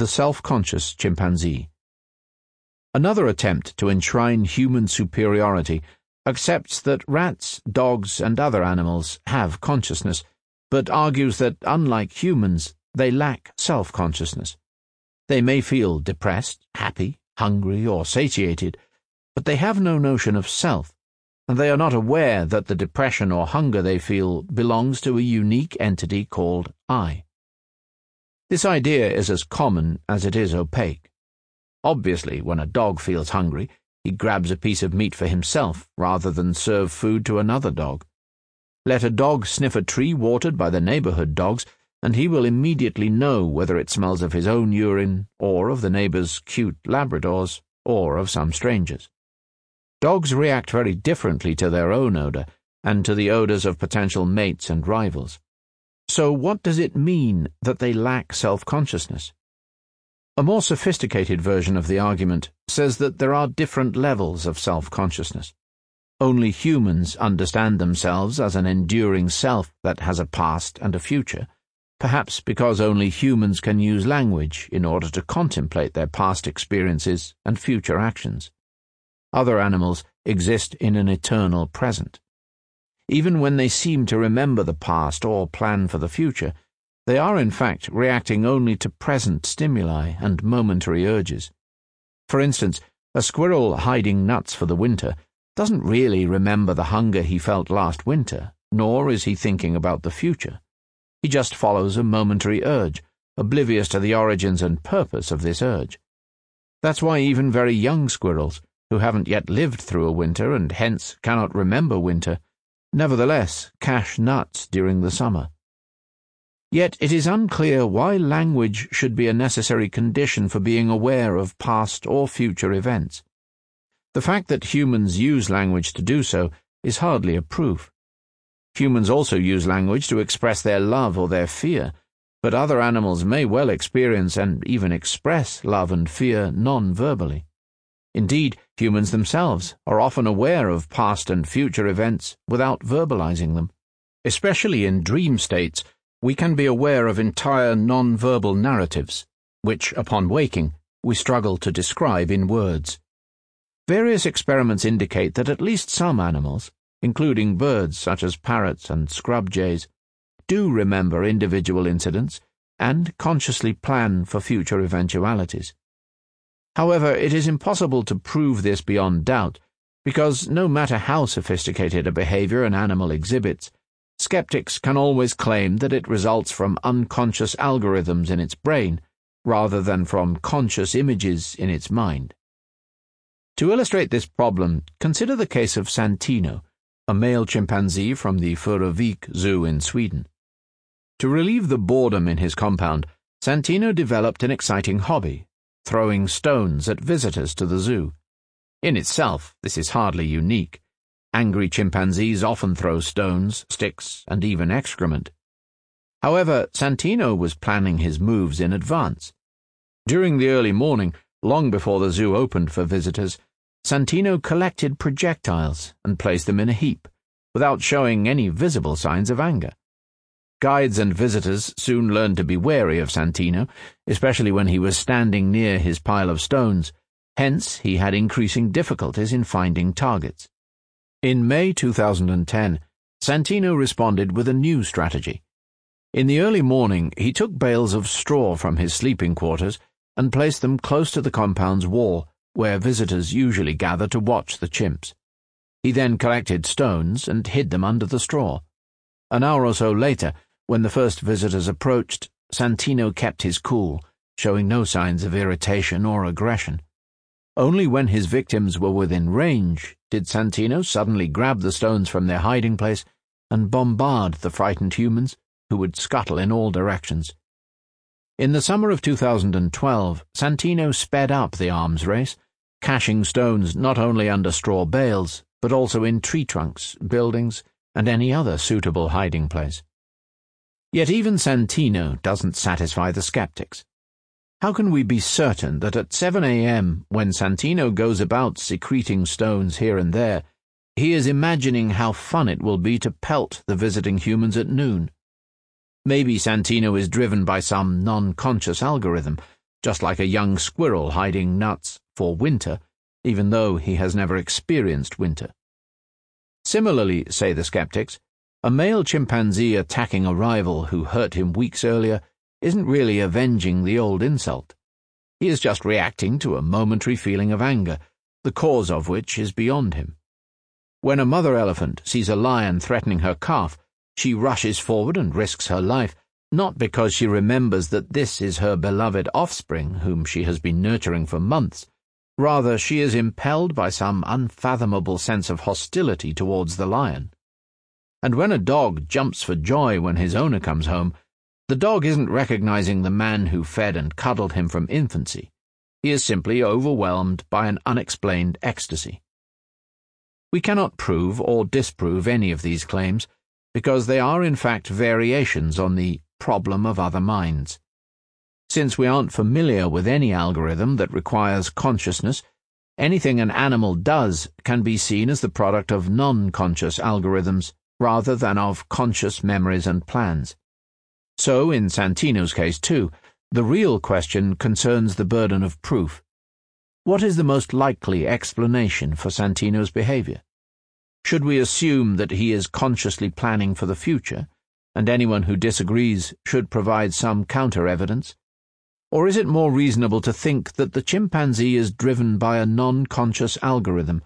The Self-Conscious Chimpanzee Another attempt to enshrine human superiority accepts that rats, dogs, and other animals have consciousness, but argues that, unlike humans, they lack self-consciousness. They may feel depressed, happy, hungry, or satiated, but they have no notion of self, and they are not aware that the depression or hunger they feel belongs to a unique entity called I. This idea is as common as it is opaque. Obviously, when a dog feels hungry, he grabs a piece of meat for himself rather than serve food to another dog. Let a dog sniff a tree watered by the neighborhood dogs, and he will immediately know whether it smells of his own urine, or of the neighbor's cute Labradors, or of some stranger's. Dogs react very differently to their own odor and to the odors of potential mates and rivals. So, what does it mean that they lack self consciousness? A more sophisticated version of the argument says that there are different levels of self consciousness. Only humans understand themselves as an enduring self that has a past and a future, perhaps because only humans can use language in order to contemplate their past experiences and future actions. Other animals exist in an eternal present. Even when they seem to remember the past or plan for the future, they are, in fact, reacting only to present stimuli and momentary urges. For instance, a squirrel hiding nuts for the winter doesn't really remember the hunger he felt last winter, nor is he thinking about the future. He just follows a momentary urge, oblivious to the origins and purpose of this urge. That's why even very young squirrels, who haven't yet lived through a winter and hence cannot remember winter, nevertheless cache nuts during the summer. Yet it is unclear why language should be a necessary condition for being aware of past or future events. The fact that humans use language to do so is hardly a proof. Humans also use language to express their love or their fear, but other animals may well experience and even express love and fear non verbally. Indeed, humans themselves are often aware of past and future events without verbalizing them, especially in dream states we can be aware of entire non-verbal narratives, which, upon waking, we struggle to describe in words. Various experiments indicate that at least some animals, including birds such as parrots and scrub jays, do remember individual incidents and consciously plan for future eventualities. However, it is impossible to prove this beyond doubt, because no matter how sophisticated a behavior an animal exhibits, skeptics can always claim that it results from unconscious algorithms in its brain rather than from conscious images in its mind. To illustrate this problem, consider the case of Santino, a male chimpanzee from the Furuvik Zoo in Sweden. To relieve the boredom in his compound, Santino developed an exciting hobby, throwing stones at visitors to the zoo. In itself, this is hardly unique. Angry chimpanzees often throw stones, sticks, and even excrement. However, Santino was planning his moves in advance. During the early morning, long before the zoo opened for visitors, Santino collected projectiles and placed them in a heap, without showing any visible signs of anger. Guides and visitors soon learned to be wary of Santino, especially when he was standing near his pile of stones. Hence, he had increasing difficulties in finding targets. In May 2010, Santino responded with a new strategy. In the early morning, he took bales of straw from his sleeping quarters and placed them close to the compound's wall, where visitors usually gather to watch the chimps. He then collected stones and hid them under the straw. An hour or so later, when the first visitors approached, Santino kept his cool, showing no signs of irritation or aggression. Only when his victims were within range did Santino suddenly grab the stones from their hiding place and bombard the frightened humans, who would scuttle in all directions. In the summer of 2012, Santino sped up the arms race, caching stones not only under straw bales, but also in tree trunks, buildings, and any other suitable hiding place. Yet even Santino doesn't satisfy the skeptics. How can we be certain that at 7 a.m., when Santino goes about secreting stones here and there, he is imagining how fun it will be to pelt the visiting humans at noon? Maybe Santino is driven by some non conscious algorithm, just like a young squirrel hiding nuts for winter, even though he has never experienced winter. Similarly, say the skeptics, a male chimpanzee attacking a rival who hurt him weeks earlier isn't really avenging the old insult. He is just reacting to a momentary feeling of anger, the cause of which is beyond him. When a mother elephant sees a lion threatening her calf, she rushes forward and risks her life, not because she remembers that this is her beloved offspring whom she has been nurturing for months. Rather, she is impelled by some unfathomable sense of hostility towards the lion. And when a dog jumps for joy when his owner comes home, the dog isn't recognizing the man who fed and cuddled him from infancy. He is simply overwhelmed by an unexplained ecstasy. We cannot prove or disprove any of these claims, because they are in fact variations on the problem of other minds. Since we aren't familiar with any algorithm that requires consciousness, anything an animal does can be seen as the product of non conscious algorithms rather than of conscious memories and plans. So, in Santino's case, too, the real question concerns the burden of proof. What is the most likely explanation for Santino's behavior? Should we assume that he is consciously planning for the future, and anyone who disagrees should provide some counter evidence? Or is it more reasonable to think that the chimpanzee is driven by a non conscious algorithm,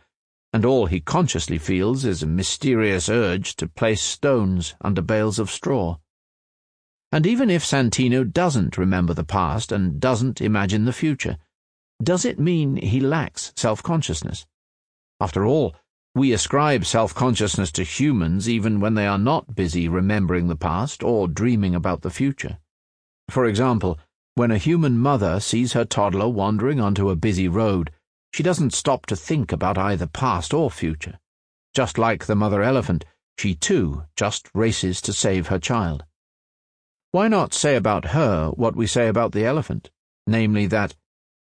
and all he consciously feels is a mysterious urge to place stones under bales of straw? And even if Santino doesn't remember the past and doesn't imagine the future, does it mean he lacks self consciousness? After all, we ascribe self consciousness to humans even when they are not busy remembering the past or dreaming about the future. For example, when a human mother sees her toddler wandering onto a busy road, she doesn't stop to think about either past or future. Just like the mother elephant, she too just races to save her child. Why not say about her what we say about the elephant, namely that,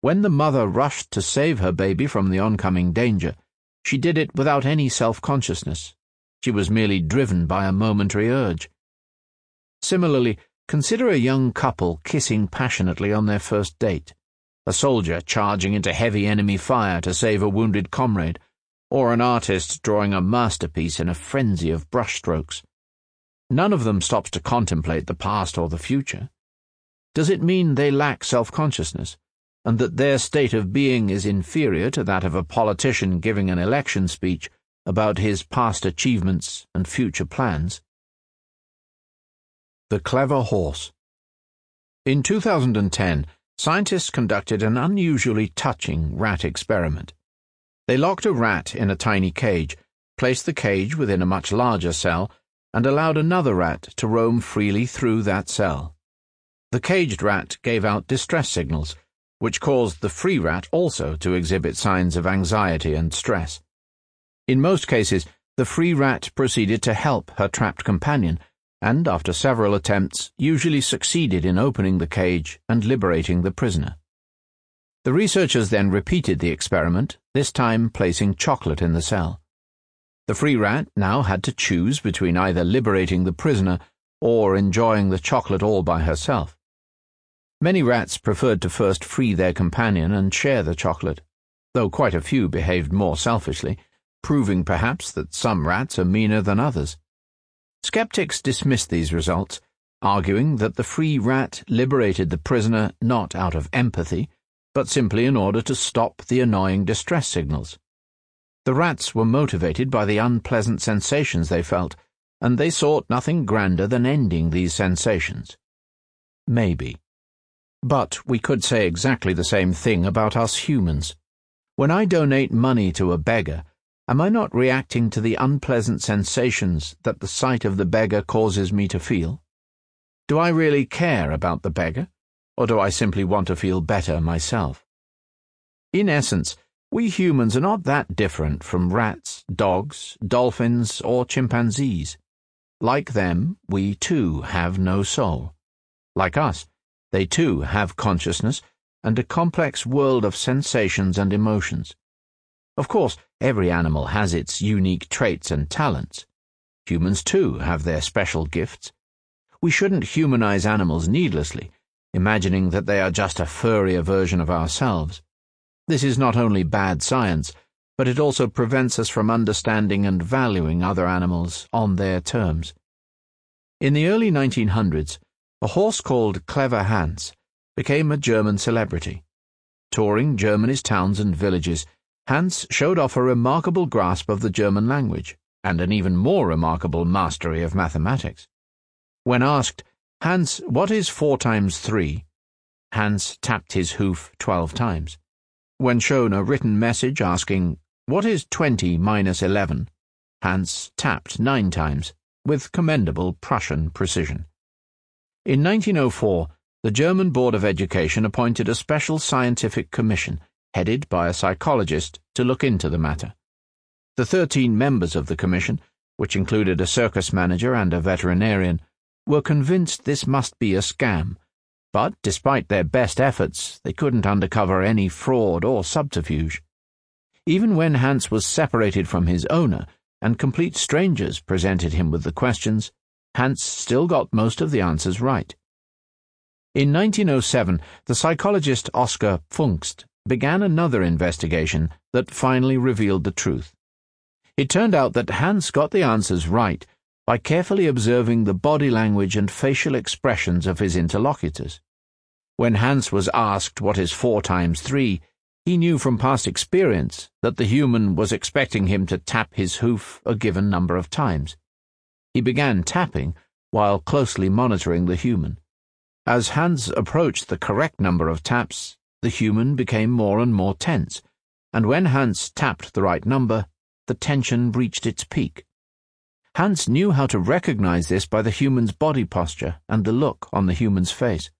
when the mother rushed to save her baby from the oncoming danger, she did it without any self consciousness. She was merely driven by a momentary urge. Similarly, consider a young couple kissing passionately on their first date, a soldier charging into heavy enemy fire to save a wounded comrade, or an artist drawing a masterpiece in a frenzy of brushstrokes. None of them stops to contemplate the past or the future. Does it mean they lack self consciousness, and that their state of being is inferior to that of a politician giving an election speech about his past achievements and future plans? The Clever Horse In 2010, scientists conducted an unusually touching rat experiment. They locked a rat in a tiny cage, placed the cage within a much larger cell, and allowed another rat to roam freely through that cell. The caged rat gave out distress signals, which caused the free rat also to exhibit signs of anxiety and stress. In most cases, the free rat proceeded to help her trapped companion, and after several attempts, usually succeeded in opening the cage and liberating the prisoner. The researchers then repeated the experiment, this time placing chocolate in the cell. The free rat now had to choose between either liberating the prisoner or enjoying the chocolate all by herself. Many rats preferred to first free their companion and share the chocolate, though quite a few behaved more selfishly, proving perhaps that some rats are meaner than others. Skeptics dismissed these results, arguing that the free rat liberated the prisoner not out of empathy, but simply in order to stop the annoying distress signals. The rats were motivated by the unpleasant sensations they felt, and they sought nothing grander than ending these sensations. Maybe. But we could say exactly the same thing about us humans. When I donate money to a beggar, am I not reacting to the unpleasant sensations that the sight of the beggar causes me to feel? Do I really care about the beggar, or do I simply want to feel better myself? In essence, we humans are not that different from rats, dogs, dolphins, or chimpanzees. Like them, we too have no soul. Like us, they too have consciousness and a complex world of sensations and emotions. Of course, every animal has its unique traits and talents. Humans too have their special gifts. We shouldn't humanize animals needlessly, imagining that they are just a furrier version of ourselves. This is not only bad science, but it also prevents us from understanding and valuing other animals on their terms. In the early 1900s, a horse called Clever Hans became a German celebrity. Touring Germany's towns and villages, Hans showed off a remarkable grasp of the German language and an even more remarkable mastery of mathematics. When asked, Hans, what is four times three? Hans tapped his hoof twelve times. When shown a written message asking, What is twenty minus eleven? Hans tapped nine times, with commendable Prussian precision. In 1904, the German Board of Education appointed a special scientific commission, headed by a psychologist, to look into the matter. The thirteen members of the commission, which included a circus manager and a veterinarian, were convinced this must be a scam, but despite their best efforts, they couldn't uncover any fraud or subterfuge. Even when Hans was separated from his owner and complete strangers presented him with the questions, Hans still got most of the answers right. In 1907, the psychologist Oskar Pfungst began another investigation that finally revealed the truth. It turned out that Hans got the answers right by carefully observing the body language and facial expressions of his interlocutors. When Hans was asked what is four times three, he knew from past experience that the human was expecting him to tap his hoof a given number of times. He began tapping while closely monitoring the human. As Hans approached the correct number of taps, the human became more and more tense, and when Hans tapped the right number, the tension reached its peak. Hans knew how to recognize this by the human's body posture and the look on the human's face.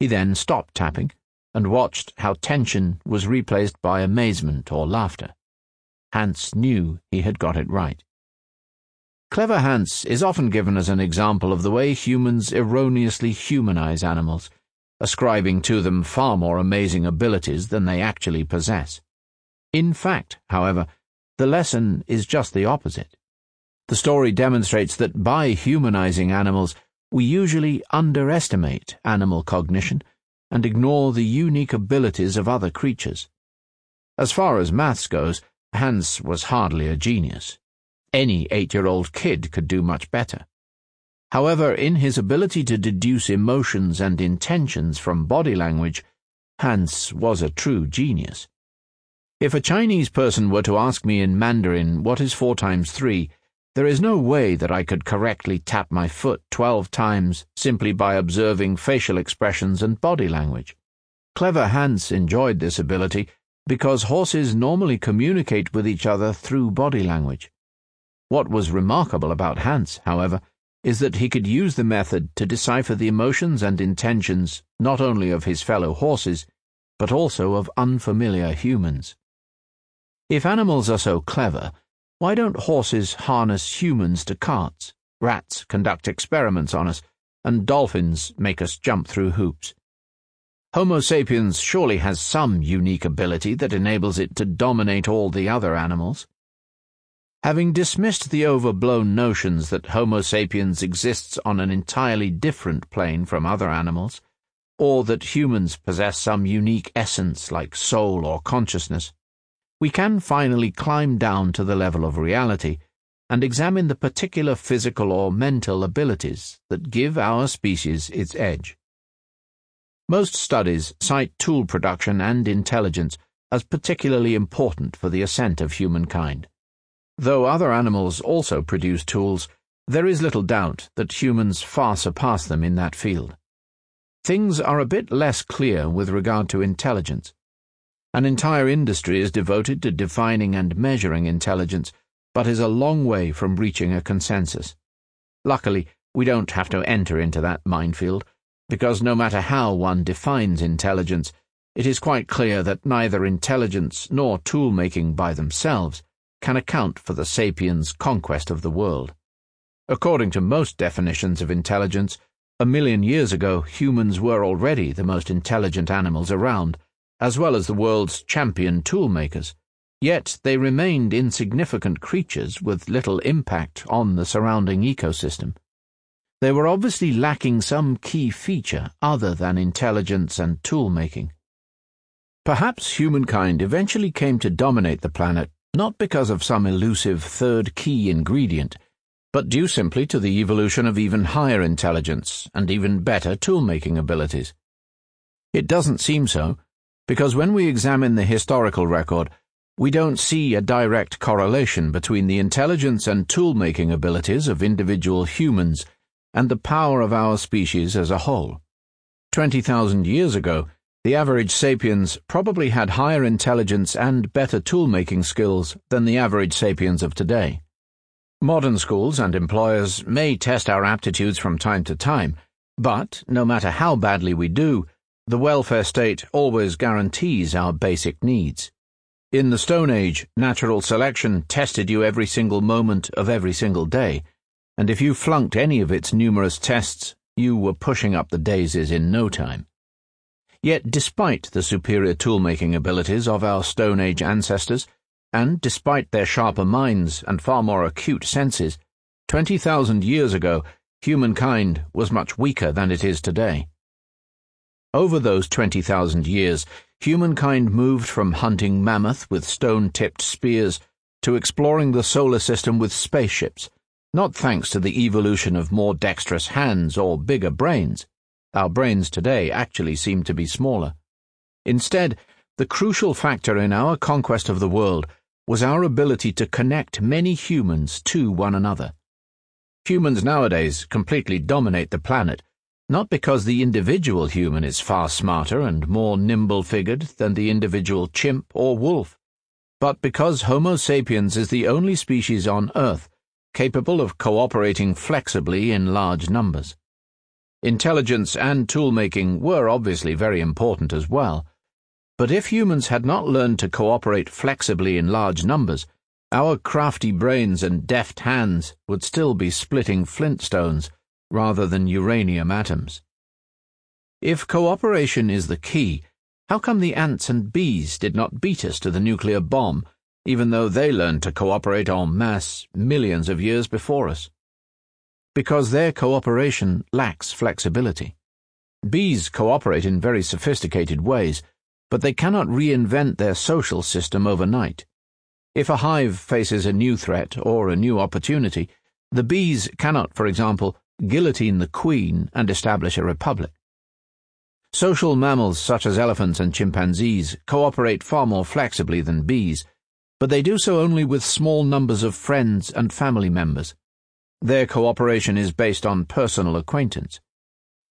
He then stopped tapping and watched how tension was replaced by amazement or laughter. Hans knew he had got it right. Clever Hans is often given as an example of the way humans erroneously humanize animals, ascribing to them far more amazing abilities than they actually possess. In fact, however, the lesson is just the opposite. The story demonstrates that by humanizing animals, we usually underestimate animal cognition and ignore the unique abilities of other creatures. As far as maths goes, Hans was hardly a genius. Any eight year old kid could do much better. However, in his ability to deduce emotions and intentions from body language, Hans was a true genius. If a Chinese person were to ask me in Mandarin what is four times three, there is no way that I could correctly tap my foot twelve times simply by observing facial expressions and body language. Clever Hans enjoyed this ability because horses normally communicate with each other through body language. What was remarkable about Hans, however, is that he could use the method to decipher the emotions and intentions not only of his fellow horses, but also of unfamiliar humans. If animals are so clever, why don't horses harness humans to carts, rats conduct experiments on us, and dolphins make us jump through hoops? Homo sapiens surely has some unique ability that enables it to dominate all the other animals. Having dismissed the overblown notions that Homo sapiens exists on an entirely different plane from other animals, or that humans possess some unique essence like soul or consciousness, we can finally climb down to the level of reality and examine the particular physical or mental abilities that give our species its edge. Most studies cite tool production and intelligence as particularly important for the ascent of humankind. Though other animals also produce tools, there is little doubt that humans far surpass them in that field. Things are a bit less clear with regard to intelligence. An entire industry is devoted to defining and measuring intelligence, but is a long way from reaching a consensus. Luckily, we don't have to enter into that minefield, because no matter how one defines intelligence, it is quite clear that neither intelligence nor tool making by themselves can account for the sapiens' conquest of the world. According to most definitions of intelligence, a million years ago humans were already the most intelligent animals around as well as the world's champion toolmakers, yet they remained insignificant creatures with little impact on the surrounding ecosystem. they were obviously lacking some key feature other than intelligence and tool making. Perhaps humankind eventually came to dominate the planet not because of some elusive third key ingredient, but due simply to the evolution of even higher intelligence and even better tool making abilities. It doesn't seem so, because when we examine the historical record, we don't see a direct correlation between the intelligence and tool making abilities of individual humans and the power of our species as a whole. 20,000 years ago, the average sapiens probably had higher intelligence and better tool making skills than the average sapiens of today. Modern schools and employers may test our aptitudes from time to time, but no matter how badly we do, the welfare state always guarantees our basic needs. In the Stone Age, natural selection tested you every single moment of every single day, and if you flunked any of its numerous tests, you were pushing up the daisies in no time. Yet, despite the superior tool-making abilities of our Stone Age ancestors, and despite their sharper minds and far more acute senses, 20,000 years ago, humankind was much weaker than it is today. Over those 20,000 years, humankind moved from hunting mammoth with stone tipped spears to exploring the solar system with spaceships, not thanks to the evolution of more dexterous hands or bigger brains. Our brains today actually seem to be smaller. Instead, the crucial factor in our conquest of the world was our ability to connect many humans to one another. Humans nowadays completely dominate the planet not because the individual human is far smarter and more nimble figured than the individual chimp or wolf, but because Homo sapiens is the only species on Earth capable of cooperating flexibly in large numbers. Intelligence and tool making were obviously very important as well, but if humans had not learned to cooperate flexibly in large numbers, our crafty brains and deft hands would still be splitting flintstones rather than uranium atoms. If cooperation is the key, how come the ants and bees did not beat us to the nuclear bomb, even though they learned to cooperate en masse millions of years before us? Because their cooperation lacks flexibility. Bees cooperate in very sophisticated ways, but they cannot reinvent their social system overnight. If a hive faces a new threat or a new opportunity, the bees cannot, for example, guillotine the queen, and establish a republic. Social mammals such as elephants and chimpanzees cooperate far more flexibly than bees, but they do so only with small numbers of friends and family members. Their cooperation is based on personal acquaintance.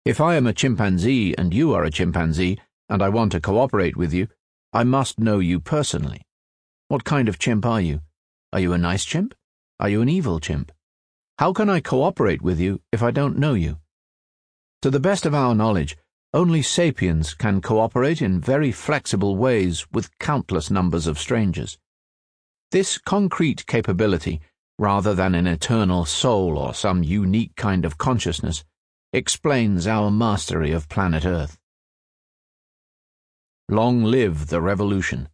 If I am a chimpanzee and you are a chimpanzee, and I want to cooperate with you, I must know you personally. What kind of chimp are you? Are you a nice chimp? Are you an evil chimp? How can I cooperate with you if I don't know you? To the best of our knowledge, only sapiens can cooperate in very flexible ways with countless numbers of strangers. This concrete capability, rather than an eternal soul or some unique kind of consciousness, explains our mastery of planet Earth. Long live the revolution.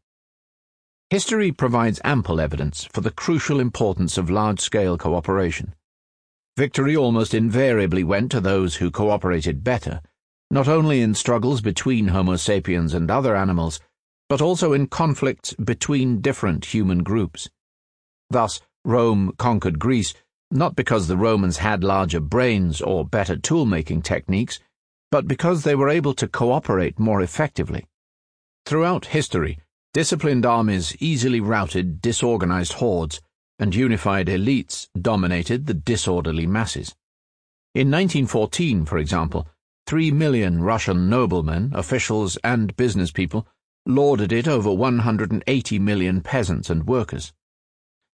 History provides ample evidence for the crucial importance of large scale cooperation. Victory almost invariably went to those who cooperated better, not only in struggles between Homo sapiens and other animals, but also in conflicts between different human groups. Thus, Rome conquered Greece not because the Romans had larger brains or better tool making techniques, but because they were able to cooperate more effectively. Throughout history, disciplined armies easily routed disorganized hordes and unified elites dominated the disorderly masses. In 1914, for example, three million Russian noblemen, officials, and business people lorded it over 180 million peasants and workers.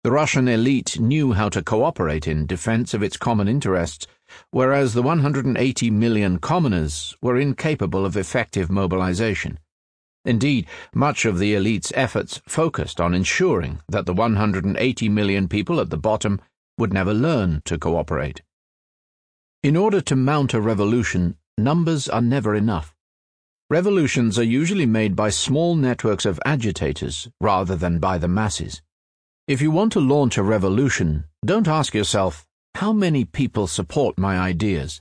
The Russian elite knew how to cooperate in defense of its common interests, whereas the 180 million commoners were incapable of effective mobilization. Indeed, much of the elite's efforts focused on ensuring that the 180 million people at the bottom would never learn to cooperate. In order to mount a revolution, numbers are never enough. Revolutions are usually made by small networks of agitators rather than by the masses. If you want to launch a revolution, don't ask yourself, how many people support my ideas.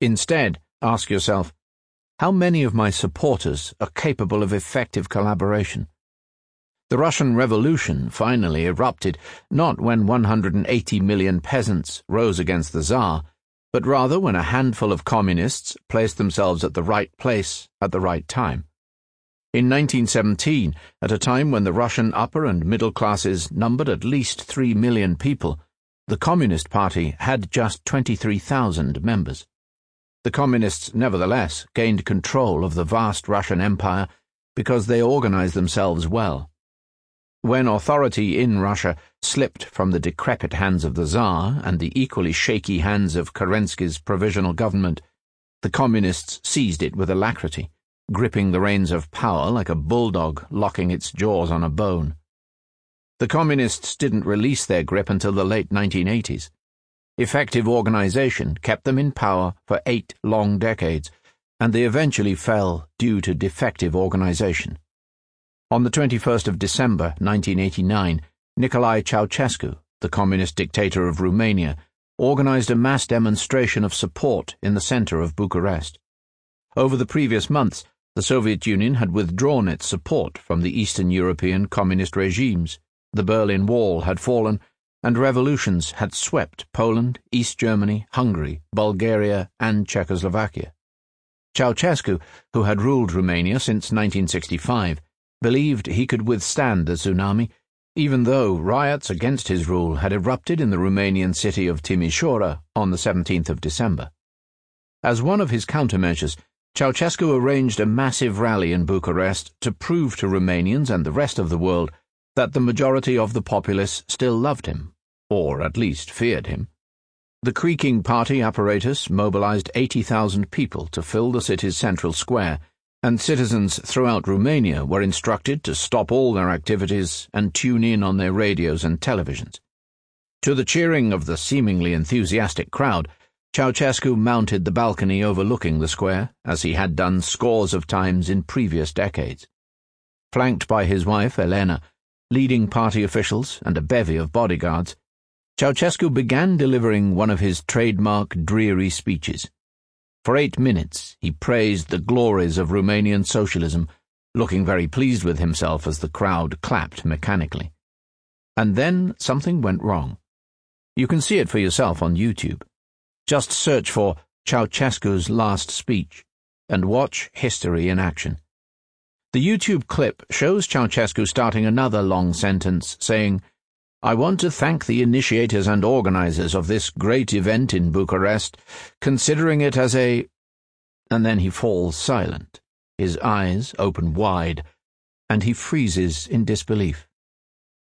Instead, ask yourself, how many of my supporters are capable of effective collaboration? The Russian Revolution finally erupted not when 180 million peasants rose against the Tsar, but rather when a handful of communists placed themselves at the right place at the right time. In 1917, at a time when the Russian upper and middle classes numbered at least 3 million people, the Communist Party had just 23,000 members. The Communists nevertheless gained control of the vast Russian Empire because they organized themselves well. When authority in Russia slipped from the decrepit hands of the Tsar and the equally shaky hands of Kerensky's provisional government, the Communists seized it with alacrity, gripping the reins of power like a bulldog locking its jaws on a bone. The Communists didn't release their grip until the late 1980s. Effective organization kept them in power for eight long decades, and they eventually fell due to defective organization. On the 21st of December 1989, Nicolae Ceausescu, the communist dictator of Romania, organized a mass demonstration of support in the center of Bucharest. Over the previous months, the Soviet Union had withdrawn its support from the Eastern European communist regimes. The Berlin Wall had fallen, and revolutions had swept Poland, East Germany, Hungary, Bulgaria, and Czechoslovakia. Ceausescu, who had ruled Romania since 1965, believed he could withstand the tsunami, even though riots against his rule had erupted in the Romanian city of Timișoara on the 17th of December. As one of his countermeasures, Ceausescu arranged a massive rally in Bucharest to prove to Romanians and the rest of the world that the majority of the populace still loved him, or at least feared him. The creaking party apparatus mobilized 80,000 people to fill the city's central square and citizens throughout Romania were instructed to stop all their activities and tune in on their radios and televisions. To the cheering of the seemingly enthusiastic crowd, Ceausescu mounted the balcony overlooking the square, as he had done scores of times in previous decades. Flanked by his wife, Elena, leading party officials, and a bevy of bodyguards, Ceausescu began delivering one of his trademark dreary speeches. For eight minutes he praised the glories of Romanian socialism, looking very pleased with himself as the crowd clapped mechanically. And then something went wrong. You can see it for yourself on YouTube. Just search for Ceausescu's last speech and watch history in action. The YouTube clip shows Ceausescu starting another long sentence saying, I want to thank the initiators and organizers of this great event in Bucharest, considering it as a. And then he falls silent, his eyes open wide, and he freezes in disbelief.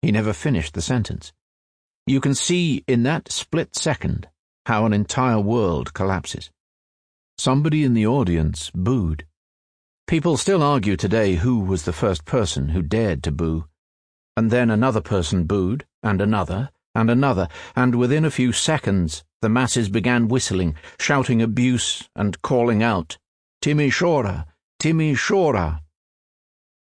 He never finished the sentence. You can see in that split second how an entire world collapses. Somebody in the audience booed. People still argue today who was the first person who dared to boo. And then another person booed and another, and another, and within a few seconds the masses began whistling, shouting abuse, and calling out, Timișoara, Timișoara.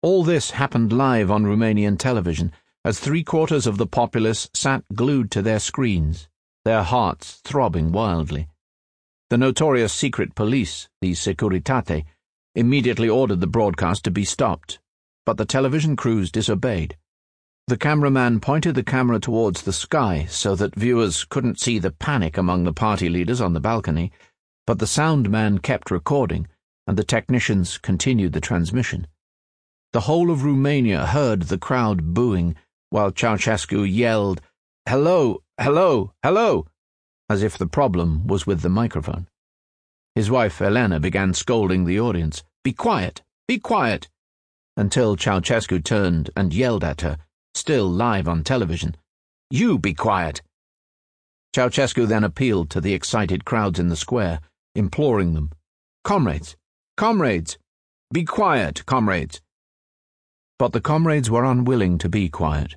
All this happened live on Romanian television as three quarters of the populace sat glued to their screens, their hearts throbbing wildly. The notorious secret police, the Securitate, immediately ordered the broadcast to be stopped, but the television crews disobeyed. The cameraman pointed the camera towards the sky so that viewers couldn't see the panic among the party leaders on the balcony, but the sound man kept recording, and the technicians continued the transmission. The whole of Romania heard the crowd booing, while Ceausescu yelled, Hello, hello, hello, as if the problem was with the microphone. His wife Elena began scolding the audience, Be quiet, be quiet, until Ceausescu turned and yelled at her still live on television. You be quiet. Ceausescu then appealed to the excited crowds in the square, imploring them, Comrades, comrades, be quiet, comrades. But the comrades were unwilling to be quiet.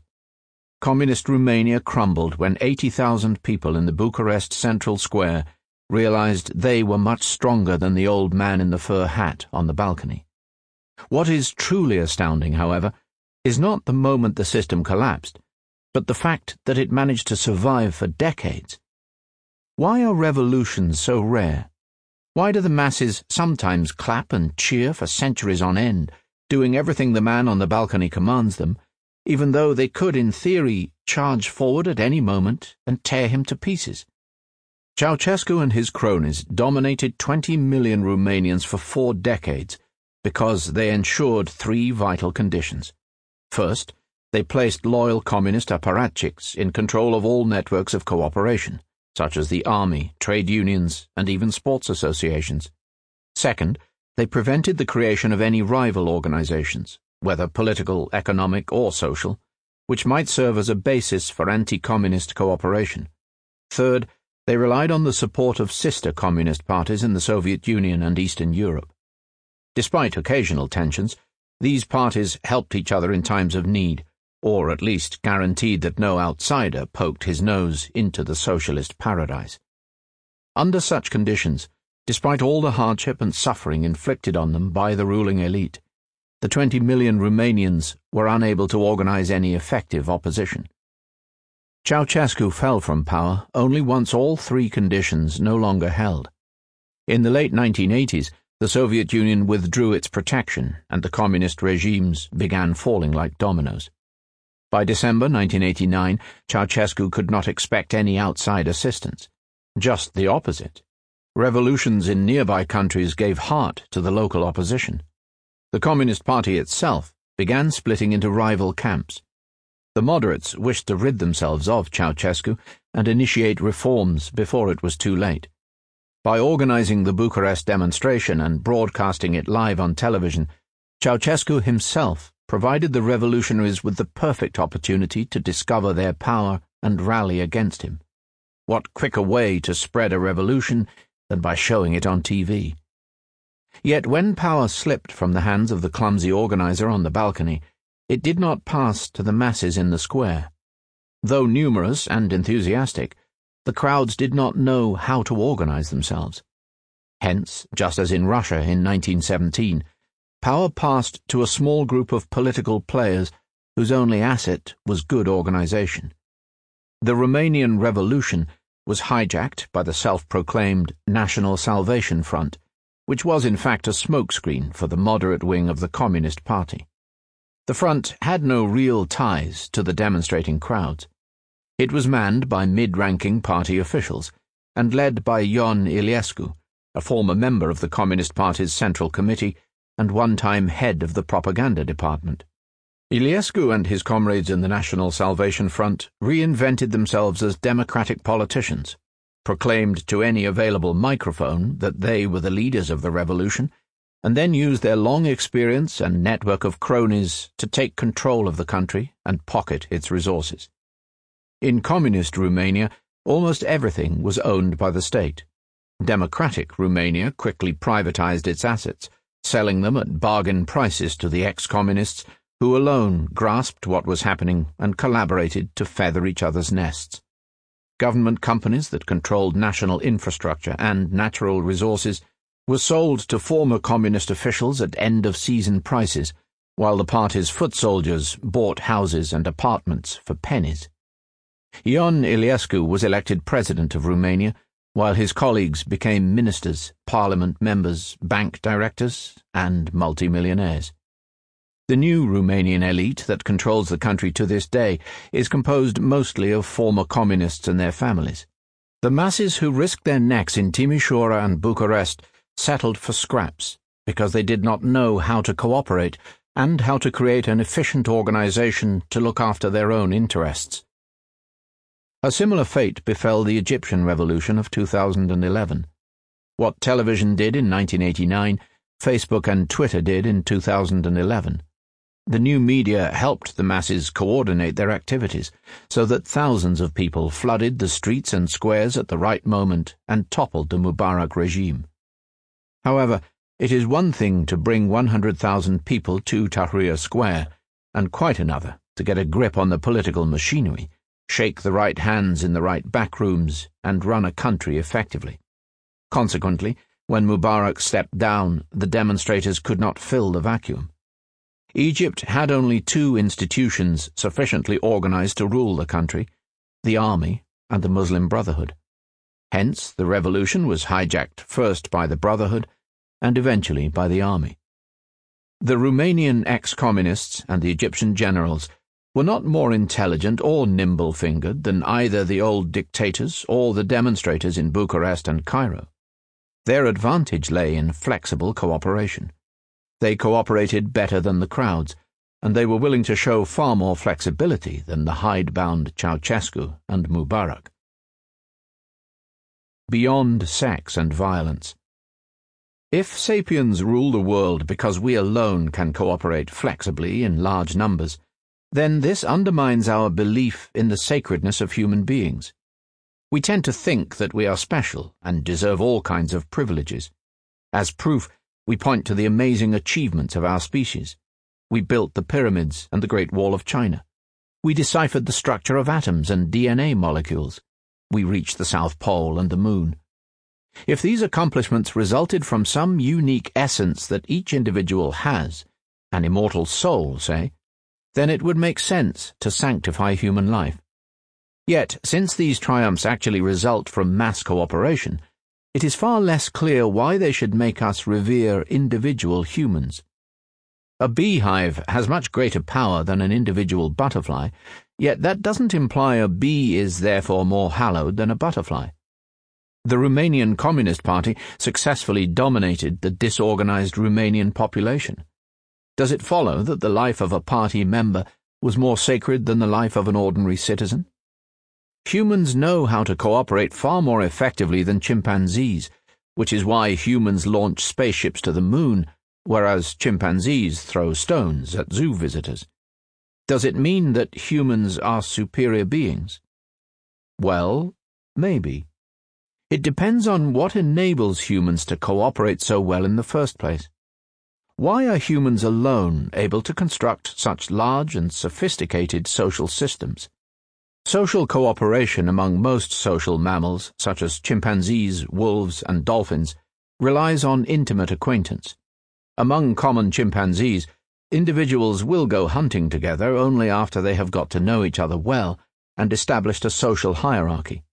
Communist Romania crumbled when 80,000 people in the Bucharest Central Square realized they were much stronger than the old man in the fur hat on the balcony. What is truly astounding, however, is not the moment the system collapsed, but the fact that it managed to survive for decades. Why are revolutions so rare? Why do the masses sometimes clap and cheer for centuries on end, doing everything the man on the balcony commands them, even though they could, in theory, charge forward at any moment and tear him to pieces? Ceausescu and his cronies dominated 20 million Romanians for four decades because they ensured three vital conditions. First, they placed loyal communist apparatchiks in control of all networks of cooperation such as the army, trade unions, and even sports associations. Second, they prevented the creation of any rival organizations, whether political, economic, or social, which might serve as a basis for anti communist cooperation. Third, they relied on the support of sister communist parties in the Soviet Union and Eastern Europe. Despite occasional tensions, these parties helped each other in times of need or at least guaranteed that no outsider poked his nose into the socialist paradise. Under such conditions, despite all the hardship and suffering inflicted on them by the ruling elite, the 20 million Romanians were unable to organize any effective opposition. Ceausescu fell from power only once all three conditions no longer held. In the late 1980s, the Soviet Union withdrew its protection and the communist regimes began falling like dominoes. By December 1989, Ceausescu could not expect any outside assistance. Just the opposite. Revolutions in nearby countries gave heart to the local opposition. The Communist Party itself began splitting into rival camps. The moderates wished to rid themselves of Ceausescu and initiate reforms before it was too late. By organizing the Bucharest demonstration and broadcasting it live on television, Ceausescu himself provided the revolutionaries with the perfect opportunity to discover their power and rally against him. What quicker way to spread a revolution than by showing it on TV? Yet when power slipped from the hands of the clumsy organizer on the balcony, it did not pass to the masses in the square. Though numerous and enthusiastic, the crowds did not know how to organize themselves. Hence, just as in Russia in 1917, power passed to a small group of political players whose only asset was good organization. The Romanian Revolution was hijacked by the self proclaimed National Salvation Front, which was in fact a smokescreen for the moderate wing of the Communist Party. The front had no real ties to the demonstrating crowds. It was manned by mid ranking party officials and led by Ion Iliescu, a former member of the Communist Party's Central Committee and one time head of the propaganda department. Iliescu and his comrades in the National Salvation Front reinvented themselves as democratic politicians, proclaimed to any available microphone that they were the leaders of the revolution, and then used their long experience and network of cronies to take control of the country and pocket its resources. In communist Romania, almost everything was owned by the state. Democratic Romania quickly privatized its assets selling them at bargain prices to the ex communists, who alone grasped what was happening and collaborated to feather each other's nests. Government companies that controlled national infrastructure and natural resources were sold to former communist officials at end of season prices, while the party's foot soldiers bought houses and apartments for pennies. Ion Iliescu was elected president of Romania while his colleagues became ministers, parliament members, bank directors, and multimillionaires. The new Romanian elite that controls the country to this day is composed mostly of former communists and their families. The masses who risked their necks in Timișoara and Bucharest settled for scraps because they did not know how to cooperate and how to create an efficient organization to look after their own interests. A similar fate befell the Egyptian revolution of 2011. What television did in 1989, Facebook and Twitter did in 2011. The new media helped the masses coordinate their activities so that thousands of people flooded the streets and squares at the right moment and toppled the Mubarak regime. However, it is one thing to bring 100,000 people to Tahrir Square, and quite another to get a grip on the political machinery shake the right hands in the right back rooms, and run a country effectively. Consequently, when Mubarak stepped down, the demonstrators could not fill the vacuum. Egypt had only two institutions sufficiently organized to rule the country the army and the Muslim Brotherhood. Hence, the revolution was hijacked first by the Brotherhood and eventually by the army. The Romanian ex communists and the Egyptian generals were not more intelligent or nimble fingered than either the old dictators or the demonstrators in Bucharest and Cairo. Their advantage lay in flexible cooperation. They cooperated better than the crowds, and they were willing to show far more flexibility than the hidebound Ceausescu and Mubarak. Beyond sex and violence. If sapiens rule the world because we alone can cooperate flexibly in large numbers, then this undermines our belief in the sacredness of human beings. We tend to think that we are special and deserve all kinds of privileges. As proof, we point to the amazing achievements of our species. We built the pyramids and the Great Wall of China. We deciphered the structure of atoms and DNA molecules. We reached the South Pole and the Moon. If these accomplishments resulted from some unique essence that each individual has, an immortal soul, say, then it would make sense to sanctify human life. Yet, since these triumphs actually result from mass cooperation, it is far less clear why they should make us revere individual humans. A beehive has much greater power than an individual butterfly, yet that doesn't imply a bee is therefore more hallowed than a butterfly. The Romanian Communist Party successfully dominated the disorganized Romanian population. Does it follow that the life of a party member was more sacred than the life of an ordinary citizen? Humans know how to cooperate far more effectively than chimpanzees, which is why humans launch spaceships to the moon, whereas chimpanzees throw stones at zoo visitors. Does it mean that humans are superior beings? Well, maybe. It depends on what enables humans to cooperate so well in the first place. Why are humans alone able to construct such large and sophisticated social systems? Social cooperation among most social mammals, such as chimpanzees, wolves, and dolphins, relies on intimate acquaintance. Among common chimpanzees, individuals will go hunting together only after they have got to know each other well and established a social hierarchy.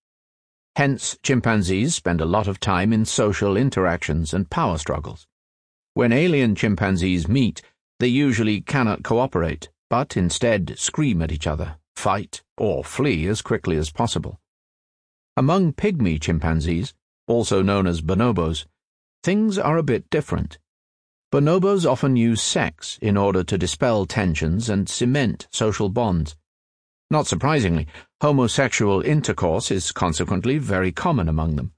Hence, chimpanzees spend a lot of time in social interactions and power struggles. When alien chimpanzees meet, they usually cannot cooperate, but instead scream at each other, fight, or flee as quickly as possible. Among pygmy chimpanzees, also known as bonobos, things are a bit different. Bonobos often use sex in order to dispel tensions and cement social bonds. Not surprisingly, homosexual intercourse is consequently very common among them.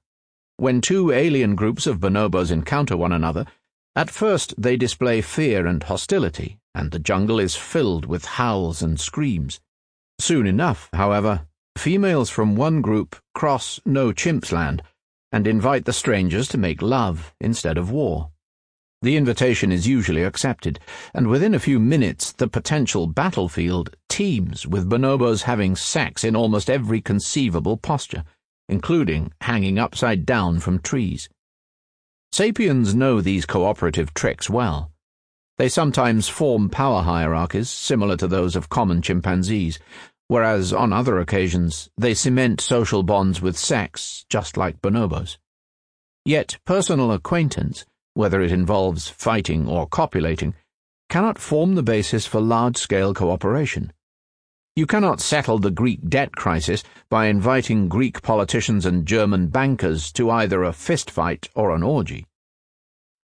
When two alien groups of bonobos encounter one another, at first, they display fear and hostility, and the jungle is filled with howls and screams. Soon enough, however, females from one group cross No Chimp's Land and invite the strangers to make love instead of war. The invitation is usually accepted, and within a few minutes the potential battlefield teems with bonobos having sex in almost every conceivable posture, including hanging upside down from trees. Sapiens know these cooperative tricks well. They sometimes form power hierarchies similar to those of common chimpanzees, whereas on other occasions they cement social bonds with sex, just like bonobos. Yet personal acquaintance, whether it involves fighting or copulating, cannot form the basis for large scale cooperation. You cannot settle the Greek debt crisis by inviting Greek politicians and German bankers to either a fistfight or an orgy.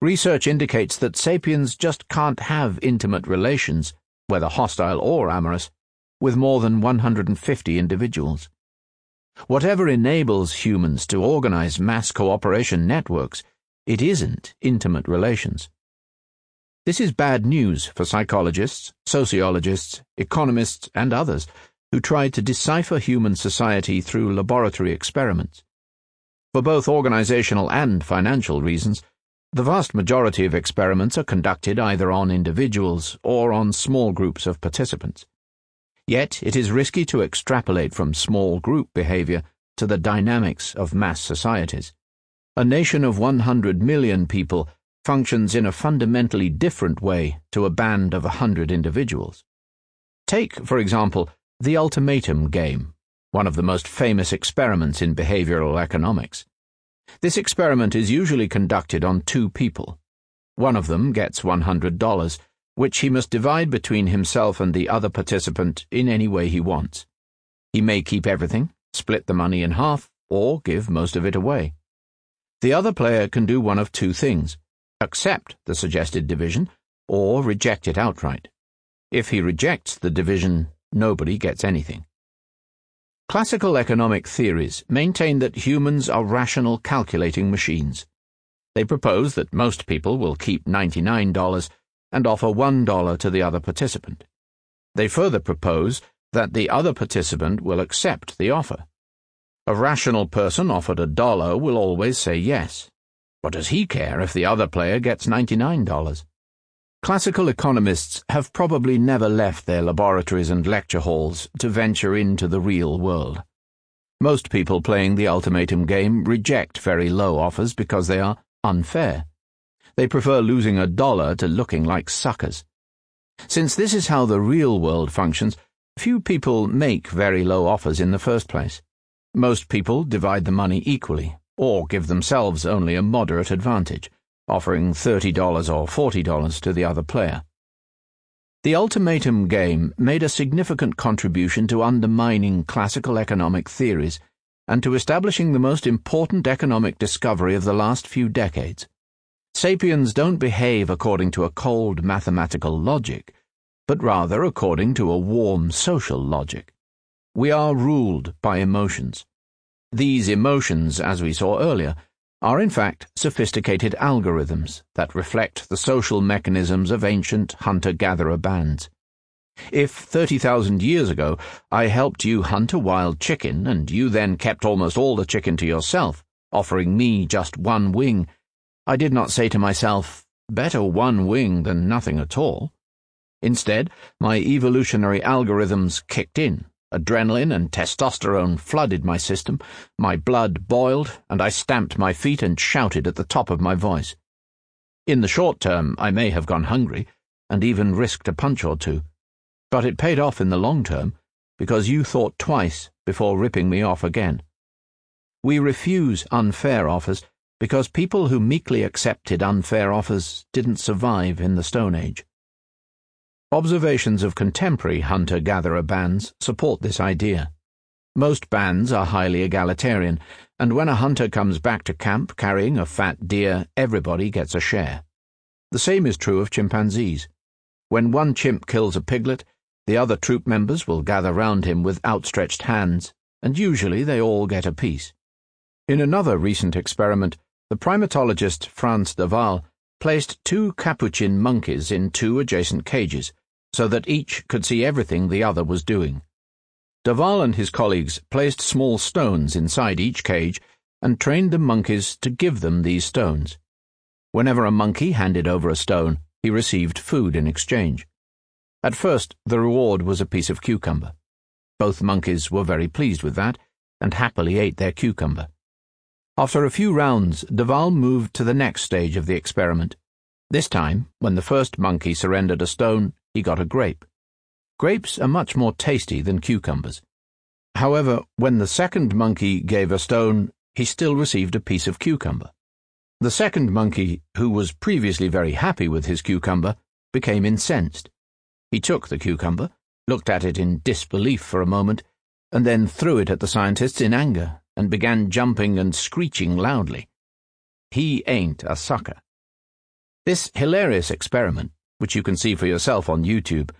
Research indicates that sapiens just can't have intimate relations, whether hostile or amorous, with more than 150 individuals. Whatever enables humans to organize mass cooperation networks, it isn't intimate relations. This is bad news for psychologists, sociologists, economists, and others who try to decipher human society through laboratory experiments. For both organizational and financial reasons, the vast majority of experiments are conducted either on individuals or on small groups of participants. Yet it is risky to extrapolate from small group behavior to the dynamics of mass societies. A nation of 100 million people functions in a fundamentally different way to a band of a hundred individuals. Take, for example, the ultimatum game, one of the most famous experiments in behavioral economics. This experiment is usually conducted on two people. One of them gets $100, which he must divide between himself and the other participant in any way he wants. He may keep everything, split the money in half, or give most of it away. The other player can do one of two things accept the suggested division or reject it outright. If he rejects the division, nobody gets anything. Classical economic theories maintain that humans are rational calculating machines. They propose that most people will keep $99 and offer $1 to the other participant. They further propose that the other participant will accept the offer. A rational person offered a dollar will always say yes. What does he care if the other player gets $99? Classical economists have probably never left their laboratories and lecture halls to venture into the real world. Most people playing the ultimatum game reject very low offers because they are unfair. They prefer losing a dollar to looking like suckers. Since this is how the real world functions, few people make very low offers in the first place. Most people divide the money equally, or give themselves only a moderate advantage, offering $30 or $40 to the other player. The ultimatum game made a significant contribution to undermining classical economic theories and to establishing the most important economic discovery of the last few decades. Sapiens don't behave according to a cold mathematical logic, but rather according to a warm social logic. We are ruled by emotions. These emotions, as we saw earlier, are in fact sophisticated algorithms that reflect the social mechanisms of ancient hunter gatherer bands. If 30,000 years ago I helped you hunt a wild chicken and you then kept almost all the chicken to yourself, offering me just one wing, I did not say to myself, better one wing than nothing at all. Instead, my evolutionary algorithms kicked in. Adrenaline and testosterone flooded my system, my blood boiled, and I stamped my feet and shouted at the top of my voice. In the short term, I may have gone hungry, and even risked a punch or two, but it paid off in the long term, because you thought twice before ripping me off again. We refuse unfair offers because people who meekly accepted unfair offers didn't survive in the Stone Age. Observations of contemporary hunter gatherer bands support this idea. Most bands are highly egalitarian, and when a hunter comes back to camp carrying a fat deer, everybody gets a share. The same is true of chimpanzees. When one chimp kills a piglet, the other troop members will gather round him with outstretched hands, and usually they all get a piece. In another recent experiment, the primatologist Frans de Waal placed two capuchin monkeys in two adjacent cages so that each could see everything the other was doing. De Waal and his colleagues placed small stones inside each cage and trained the monkeys to give them these stones. Whenever a monkey handed over a stone, he received food in exchange. At first, the reward was a piece of cucumber. Both monkeys were very pleased with that and happily ate their cucumber. After a few rounds, De Waal moved to the next stage of the experiment. This time, when the first monkey surrendered a stone, he got a grape. Grapes are much more tasty than cucumbers. However, when the second monkey gave a stone, he still received a piece of cucumber. The second monkey, who was previously very happy with his cucumber, became incensed. He took the cucumber, looked at it in disbelief for a moment, and then threw it at the scientists in anger and began jumping and screeching loudly. He ain't a sucker. This hilarious experiment, which you can see for yourself on YouTube,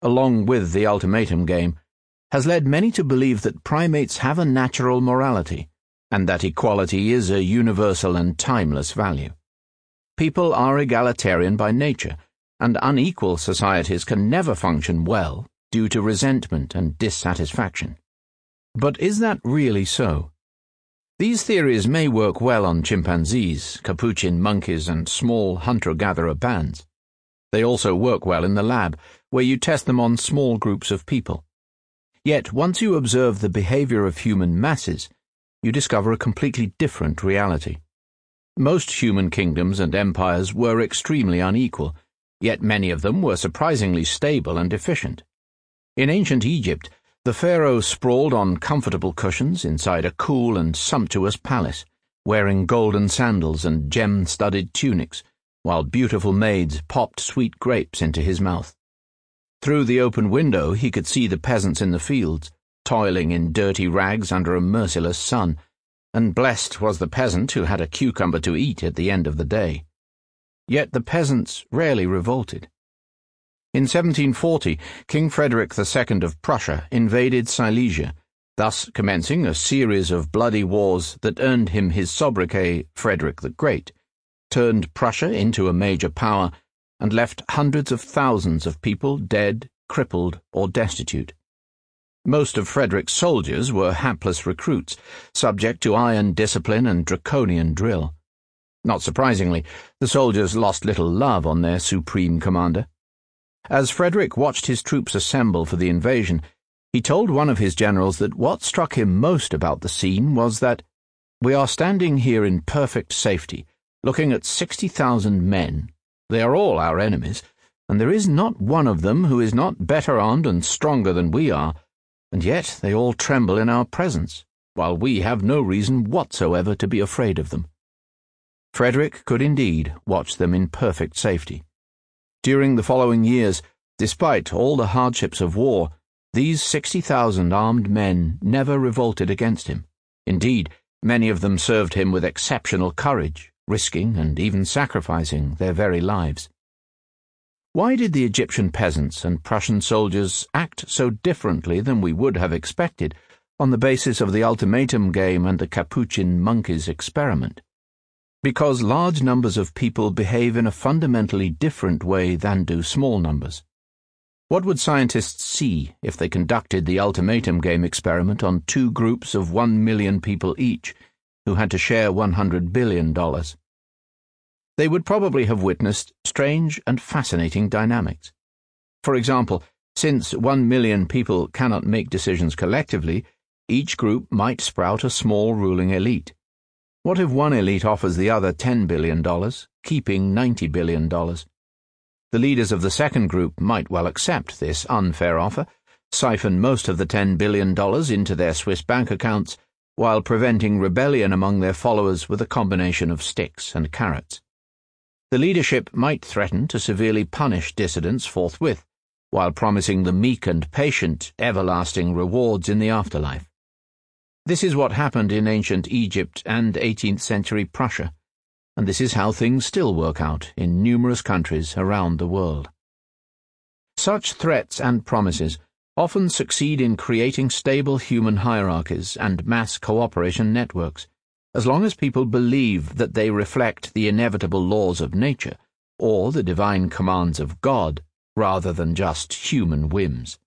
along with the ultimatum game, has led many to believe that primates have a natural morality and that equality is a universal and timeless value. People are egalitarian by nature, and unequal societies can never function well due to resentment and dissatisfaction. But is that really so? These theories may work well on chimpanzees, capuchin monkeys, and small hunter gatherer bands. They also work well in the lab, where you test them on small groups of people. Yet, once you observe the behavior of human masses, you discover a completely different reality. Most human kingdoms and empires were extremely unequal, yet many of them were surprisingly stable and efficient. In ancient Egypt, The pharaoh sprawled on comfortable cushions inside a cool and sumptuous palace, wearing golden sandals and gem studded tunics, while beautiful maids popped sweet grapes into his mouth. Through the open window, he could see the peasants in the fields, toiling in dirty rags under a merciless sun, and blessed was the peasant who had a cucumber to eat at the end of the day. Yet the peasants rarely revolted. In 1740, King Frederick II of Prussia invaded Silesia, thus commencing a series of bloody wars that earned him his sobriquet Frederick the Great, turned Prussia into a major power, and left hundreds of thousands of people dead, crippled, or destitute. Most of Frederick's soldiers were hapless recruits, subject to iron discipline and draconian drill. Not surprisingly, the soldiers lost little love on their supreme commander. As Frederick watched his troops assemble for the invasion, he told one of his generals that what struck him most about the scene was that we are standing here in perfect safety, looking at 60,000 men. They are all our enemies, and there is not one of them who is not better armed and stronger than we are and yet they all tremble in our presence, while we have no reason whatsoever to be afraid of them. Frederick could indeed watch them in perfect safety. During the following years, despite all the hardships of war, these 60,000 armed men never revolted against him. Indeed, many of them served him with exceptional courage, risking and even sacrificing their very lives. Why did the Egyptian peasants and Prussian soldiers act so differently than we would have expected on the basis of the ultimatum game and the capuchin monkeys experiment? Because large numbers of people behave in a fundamentally different way than do small numbers. What would scientists see if they conducted the ultimatum game experiment on two groups of one million people each who had to share $100 billion? they would probably have witnessed strange and fascinating dynamics. For example, since one million people cannot make decisions collectively, each group might sprout a small ruling elite. What if one elite offers the other $10 billion, keeping $90 billion? The leaders of the second group might well accept this unfair offer, siphon most of the $10 billion into their Swiss bank accounts, while preventing rebellion among their followers with a combination of sticks and carrots. The leadership might threaten to severely punish dissidents forthwith, while promising the meek and patient everlasting rewards in the afterlife. This is what happened in ancient Egypt and 18th century Prussia, and this is how things still work out in numerous countries around the world. Such threats and promises often succeed in creating stable human hierarchies and mass cooperation networks as long as people believe that they reflect the inevitable laws of nature or the divine commands of God rather than just human whims.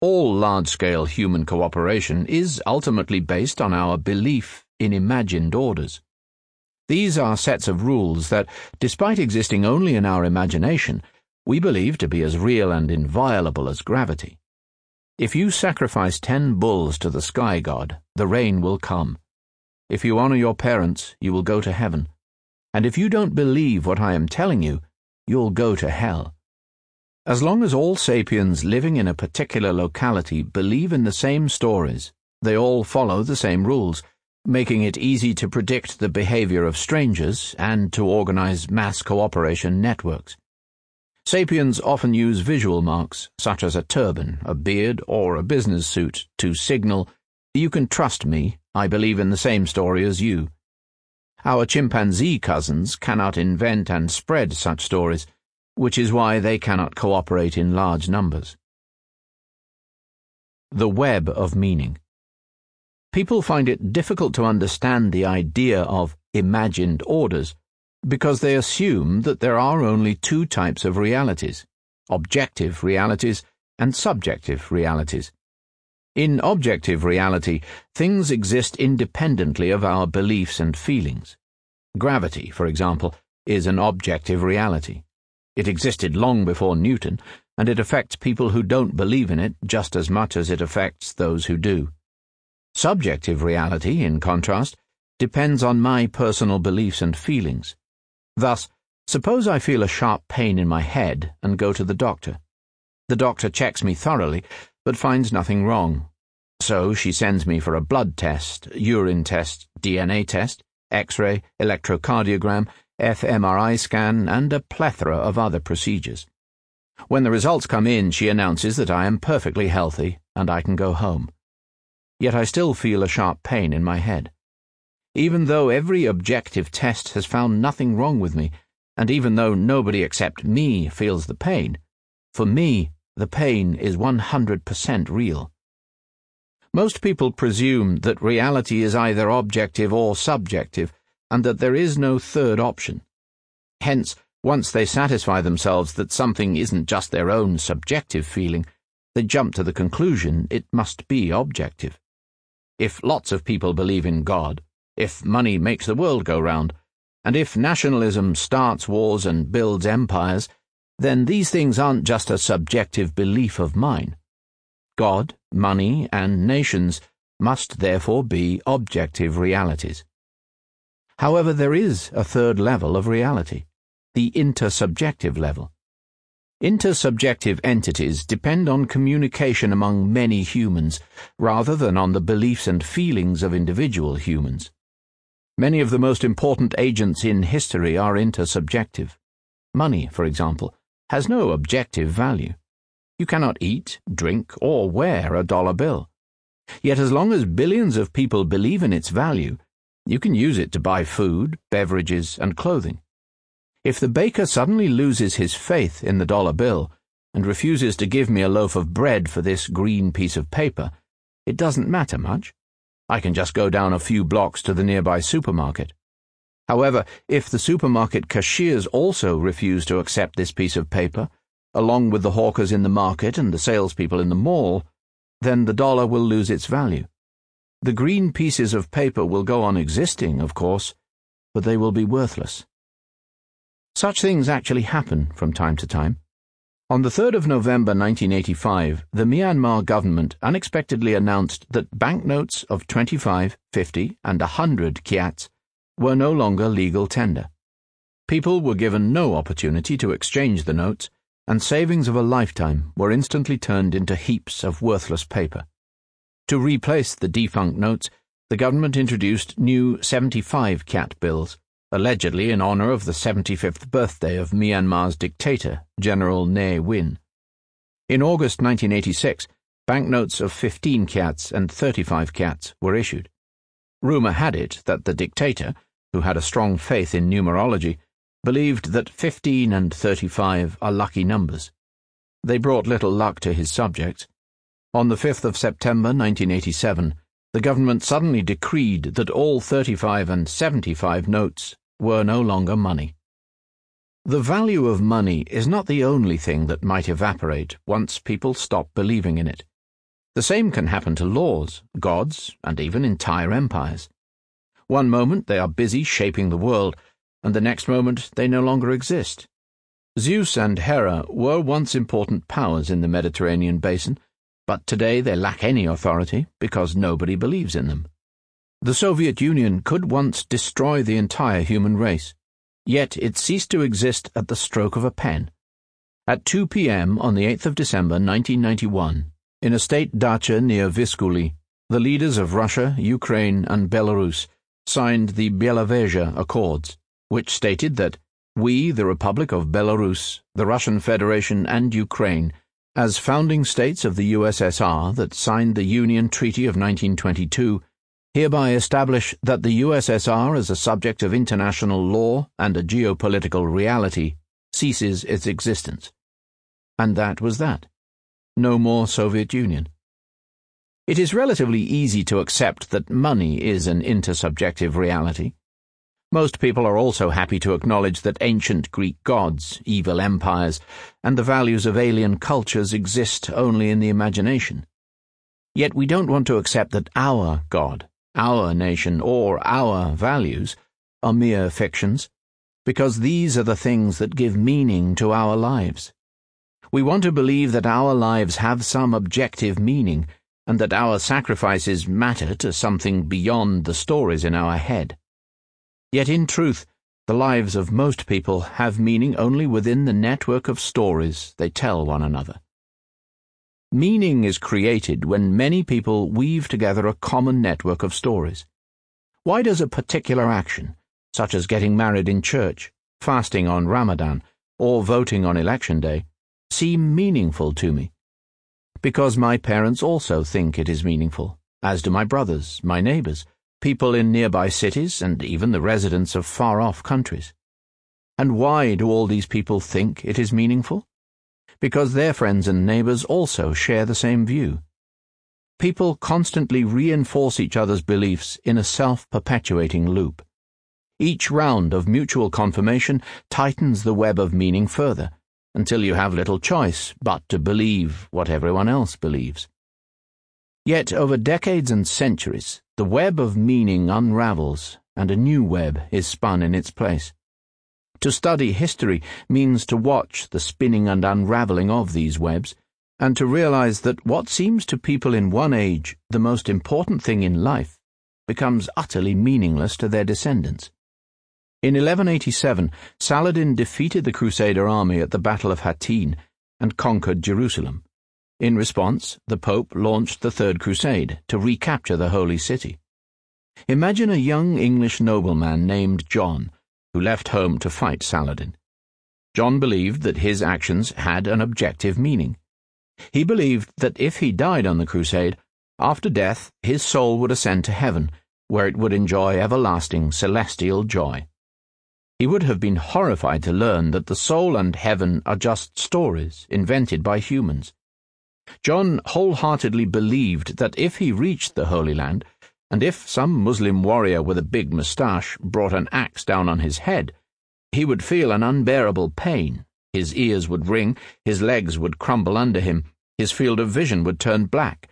All large scale human cooperation is ultimately based on our belief in imagined orders. These are sets of rules that, despite existing only in our imagination, we believe to be as real and inviolable as gravity. If you sacrifice ten bulls to the sky god, the rain will come. If you honor your parents, you will go to heaven. And if you don't believe what I am telling you, you'll go to hell. As long as all sapiens living in a particular locality believe in the same stories, they all follow the same rules, making it easy to predict the behavior of strangers and to organize mass cooperation networks. Sapiens often use visual marks, such as a turban, a beard, or a business suit, to signal, You can trust me, I believe in the same story as you. Our chimpanzee cousins cannot invent and spread such stories, which is why they cannot cooperate in large numbers. The web of meaning. People find it difficult to understand the idea of imagined orders because they assume that there are only two types of realities objective realities and subjective realities. In objective reality, things exist independently of our beliefs and feelings. Gravity, for example, is an objective reality. It existed long before Newton, and it affects people who don't believe in it just as much as it affects those who do. Subjective reality, in contrast, depends on my personal beliefs and feelings. Thus, suppose I feel a sharp pain in my head and go to the doctor. The doctor checks me thoroughly but finds nothing wrong. So she sends me for a blood test, urine test, DNA test, X ray, electrocardiogram, fMRI scan, and a plethora of other procedures. When the results come in, she announces that I am perfectly healthy and I can go home. Yet I still feel a sharp pain in my head. Even though every objective test has found nothing wrong with me, and even though nobody except me feels the pain, for me, the pain is 100% real. Most people presume that reality is either objective or subjective, and that there is no third option. Hence, once they satisfy themselves that something isn't just their own subjective feeling, they jump to the conclusion it must be objective. If lots of people believe in God, if money makes the world go round, and if nationalism starts wars and builds empires, then these things aren't just a subjective belief of mine. God, money, and nations must therefore be objective realities. However, there is a third level of reality, the intersubjective level. Intersubjective entities depend on communication among many humans rather than on the beliefs and feelings of individual humans. Many of the most important agents in history are intersubjective. Money, for example, has no objective value. You cannot eat, drink, or wear a dollar bill. Yet as long as billions of people believe in its value, you can use it to buy food, beverages, and clothing. If the baker suddenly loses his faith in the dollar bill and refuses to give me a loaf of bread for this green piece of paper, it doesn't matter much. I can just go down a few blocks to the nearby supermarket. However, if the supermarket cashiers also refuse to accept this piece of paper, along with the hawkers in the market and the salespeople in the mall, then the dollar will lose its value. The green pieces of paper will go on existing, of course, but they will be worthless. Such things actually happen from time to time. On the 3rd of November 1985, the Myanmar government unexpectedly announced that banknotes of 25, 50, and 100 kyats were no longer legal tender. People were given no opportunity to exchange the notes, and savings of a lifetime were instantly turned into heaps of worthless paper. To replace the defunct notes, the government introduced new 75 kyat bills allegedly in honor of the 75th birthday of Myanmar's dictator, General Ne Win. In August 1986, banknotes of 15 kyats and 35 kyats were issued. Rumour had it that the dictator, who had a strong faith in numerology, believed that 15 and 35 are lucky numbers. They brought little luck to his subjects. On the 5th of September 1987, the government suddenly decreed that all 35 and 75 notes were no longer money. The value of money is not the only thing that might evaporate once people stop believing in it. The same can happen to laws, gods, and even entire empires. One moment they are busy shaping the world, and the next moment they no longer exist. Zeus and Hera were once important powers in the Mediterranean basin, but today they lack any authority because nobody believes in them. The Soviet Union could once destroy the entire human race, yet it ceased to exist at the stroke of a pen. At 2 p.m. on the 8th of December 1991, in a state dacha near Viskuli, the leaders of Russia, Ukraine, and Belarus signed the Belavezha Accords, which stated that we, the Republic of Belarus, the Russian Federation, and Ukraine, as founding states of the USSR that signed the Union Treaty of 1922, hereby establish that the USSR as a subject of international law and a geopolitical reality ceases its existence. And that was that. No more Soviet Union. It is relatively easy to accept that money is an intersubjective reality. Most people are also happy to acknowledge that ancient Greek gods, evil empires, and the values of alien cultures exist only in the imagination. Yet we don't want to accept that our God, our nation, or our values are mere fictions, because these are the things that give meaning to our lives. We want to believe that our lives have some objective meaning, and that our sacrifices matter to something beyond the stories in our head. Yet in truth, the lives of most people have meaning only within the network of stories they tell one another. Meaning is created when many people weave together a common network of stories. Why does a particular action, such as getting married in church, fasting on Ramadan, or voting on election day, seem meaningful to me? Because my parents also think it is meaningful, as do my brothers, my neighbors, people in nearby cities, and even the residents of far off countries. And why do all these people think it is meaningful? Because their friends and neighbors also share the same view. People constantly reinforce each other's beliefs in a self perpetuating loop. Each round of mutual confirmation tightens the web of meaning further, until you have little choice but to believe what everyone else believes. Yet, over decades and centuries, the web of meaning unravels, and a new web is spun in its place. To study history means to watch the spinning and unraveling of these webs, and to realize that what seems to people in one age the most important thing in life becomes utterly meaningless to their descendants. In 1187, Saladin defeated the Crusader army at the Battle of Hattin and conquered Jerusalem. In response, the Pope launched the Third Crusade to recapture the Holy City. Imagine a young English nobleman named John who left home to fight Saladin. John believed that his actions had an objective meaning. He believed that if he died on the crusade, after death his soul would ascend to heaven, where it would enjoy everlasting celestial joy. He would have been horrified to learn that the soul and heaven are just stories invented by humans. John wholeheartedly believed that if he reached the Holy Land, and if some Muslim warrior with a big moustache brought an axe down on his head, he would feel an unbearable pain. His ears would ring, his legs would crumble under him, his field of vision would turn black,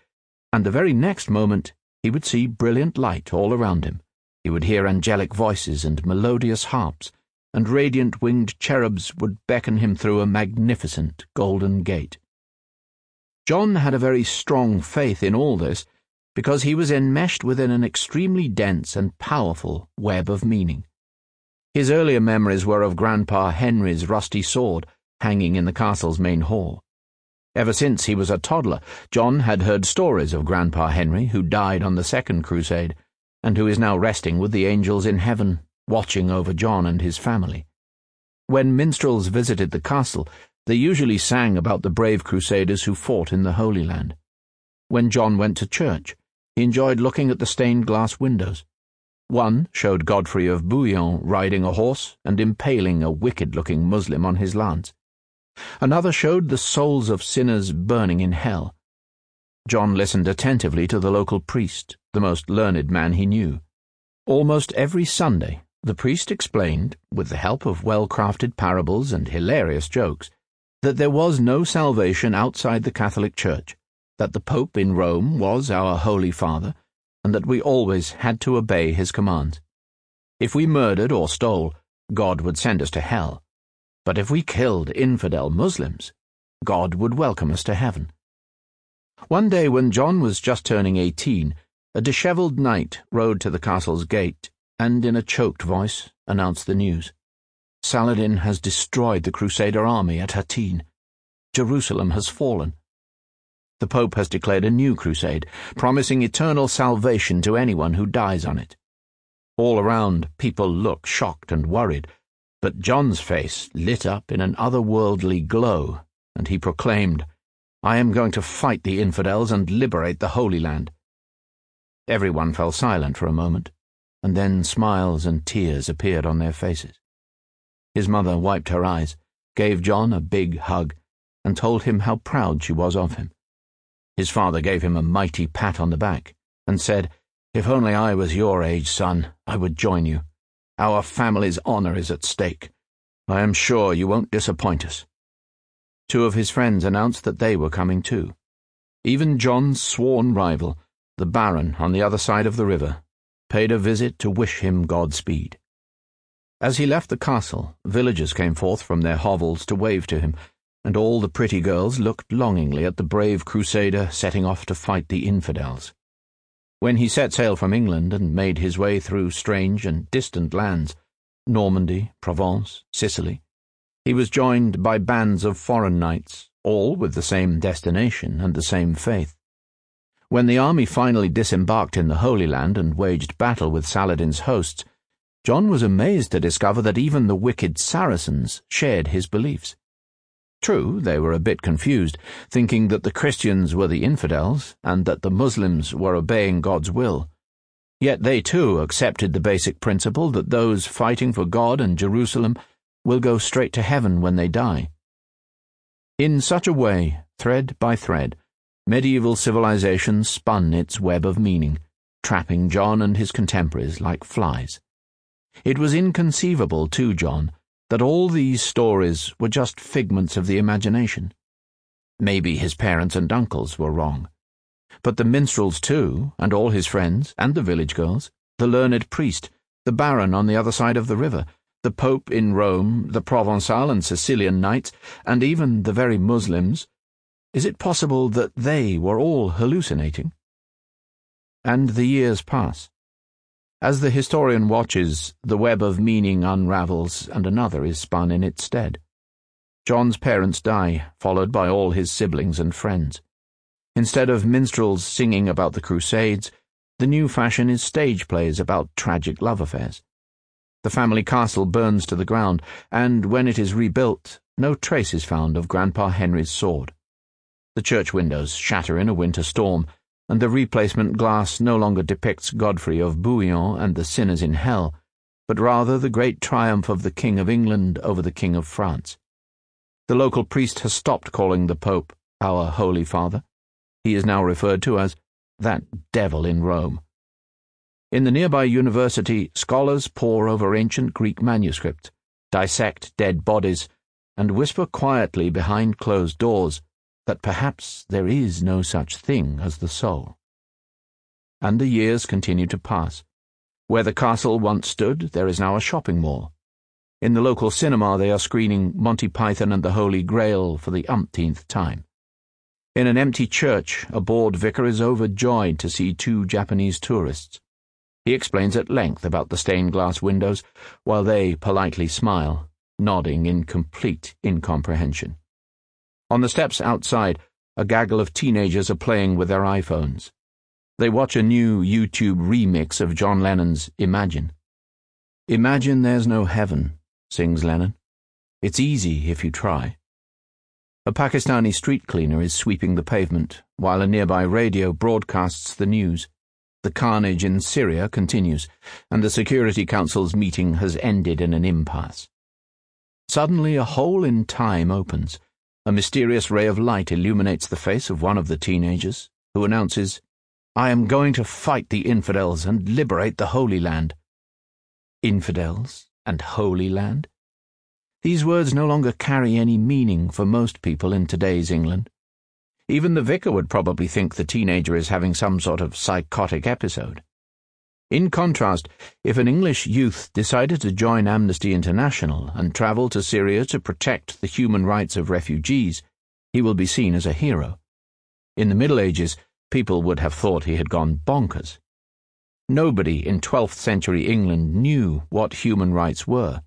and the very next moment he would see brilliant light all around him. He would hear angelic voices and melodious harps, and radiant winged cherubs would beckon him through a magnificent golden gate. John had a very strong faith in all this because he was enmeshed within an extremely dense and powerful web of meaning. His earlier memories were of Grandpa Henry's rusty sword hanging in the castle's main hall. Ever since he was a toddler, John had heard stories of Grandpa Henry, who died on the Second Crusade, and who is now resting with the angels in heaven, watching over John and his family. When minstrels visited the castle, they usually sang about the brave crusaders who fought in the Holy Land. When John went to church, he enjoyed looking at the stained glass windows. One showed Godfrey of Bouillon riding a horse and impaling a wicked looking Muslim on his lance. Another showed the souls of sinners burning in hell. John listened attentively to the local priest, the most learned man he knew. Almost every Sunday, the priest explained, with the help of well crafted parables and hilarious jokes, that there was no salvation outside the Catholic Church that the Pope in Rome was our Holy Father, and that we always had to obey his commands. If we murdered or stole, God would send us to hell. But if we killed infidel Muslims, God would welcome us to heaven. One day when John was just turning eighteen, a dishevelled knight rode to the castle's gate and, in a choked voice, announced the news. Saladin has destroyed the Crusader army at Hattin. Jerusalem has fallen the Pope has declared a new crusade, promising eternal salvation to anyone who dies on it. All around, people look shocked and worried, but John's face lit up in an otherworldly glow, and he proclaimed, I am going to fight the infidels and liberate the Holy Land. Everyone fell silent for a moment, and then smiles and tears appeared on their faces. His mother wiped her eyes, gave John a big hug, and told him how proud she was of him. His father gave him a mighty pat on the back and said, If only I was your age, son, I would join you. Our family's honor is at stake. I am sure you won't disappoint us. Two of his friends announced that they were coming too. Even John's sworn rival, the Baron on the other side of the river, paid a visit to wish him Godspeed. As he left the castle, villagers came forth from their hovels to wave to him and all the pretty girls looked longingly at the brave crusader setting off to fight the infidels. When he set sail from England and made his way through strange and distant lands, Normandy, Provence, Sicily, he was joined by bands of foreign knights, all with the same destination and the same faith. When the army finally disembarked in the Holy Land and waged battle with Saladin's hosts, John was amazed to discover that even the wicked Saracens shared his beliefs. True, they were a bit confused, thinking that the Christians were the infidels and that the Muslims were obeying God's will. Yet they too accepted the basic principle that those fighting for God and Jerusalem will go straight to heaven when they die. In such a way, thread by thread, medieval civilization spun its web of meaning, trapping John and his contemporaries like flies. It was inconceivable to John that all these stories were just figments of the imagination. Maybe his parents and uncles were wrong. But the minstrels, too, and all his friends, and the village girls, the learned priest, the baron on the other side of the river, the Pope in Rome, the Provençal and Sicilian knights, and even the very Muslims, is it possible that they were all hallucinating? And the years pass. As the historian watches, the web of meaning unravels and another is spun in its stead. John's parents die, followed by all his siblings and friends. Instead of minstrels singing about the Crusades, the new fashion is stage plays about tragic love affairs. The family castle burns to the ground, and when it is rebuilt, no trace is found of Grandpa Henry's sword. The church windows shatter in a winter storm, and the replacement glass no longer depicts Godfrey of Bouillon and the sinners in hell, but rather the great triumph of the King of England over the King of France. The local priest has stopped calling the Pope our Holy Father. He is now referred to as that devil in Rome. In the nearby university, scholars pore over ancient Greek manuscripts, dissect dead bodies, and whisper quietly behind closed doors that perhaps there is no such thing as the soul. And the years continue to pass. Where the castle once stood, there is now a shopping mall. In the local cinema, they are screening Monty Python and the Holy Grail for the umpteenth time. In an empty church, a bored vicar is overjoyed to see two Japanese tourists. He explains at length about the stained glass windows, while they politely smile, nodding in complete incomprehension. On the steps outside, a gaggle of teenagers are playing with their iPhones. They watch a new YouTube remix of John Lennon's Imagine. Imagine there's no heaven, sings Lennon. It's easy if you try. A Pakistani street cleaner is sweeping the pavement, while a nearby radio broadcasts the news. The carnage in Syria continues, and the Security Council's meeting has ended in an impasse. Suddenly, a hole in time opens a mysterious ray of light illuminates the face of one of the teenagers, who announces, I am going to fight the infidels and liberate the Holy Land. Infidels and Holy Land? These words no longer carry any meaning for most people in today's England. Even the vicar would probably think the teenager is having some sort of psychotic episode. In contrast, if an English youth decided to join Amnesty International and travel to Syria to protect the human rights of refugees, he will be seen as a hero. In the Middle Ages, people would have thought he had gone bonkers. Nobody in 12th century England knew what human rights were.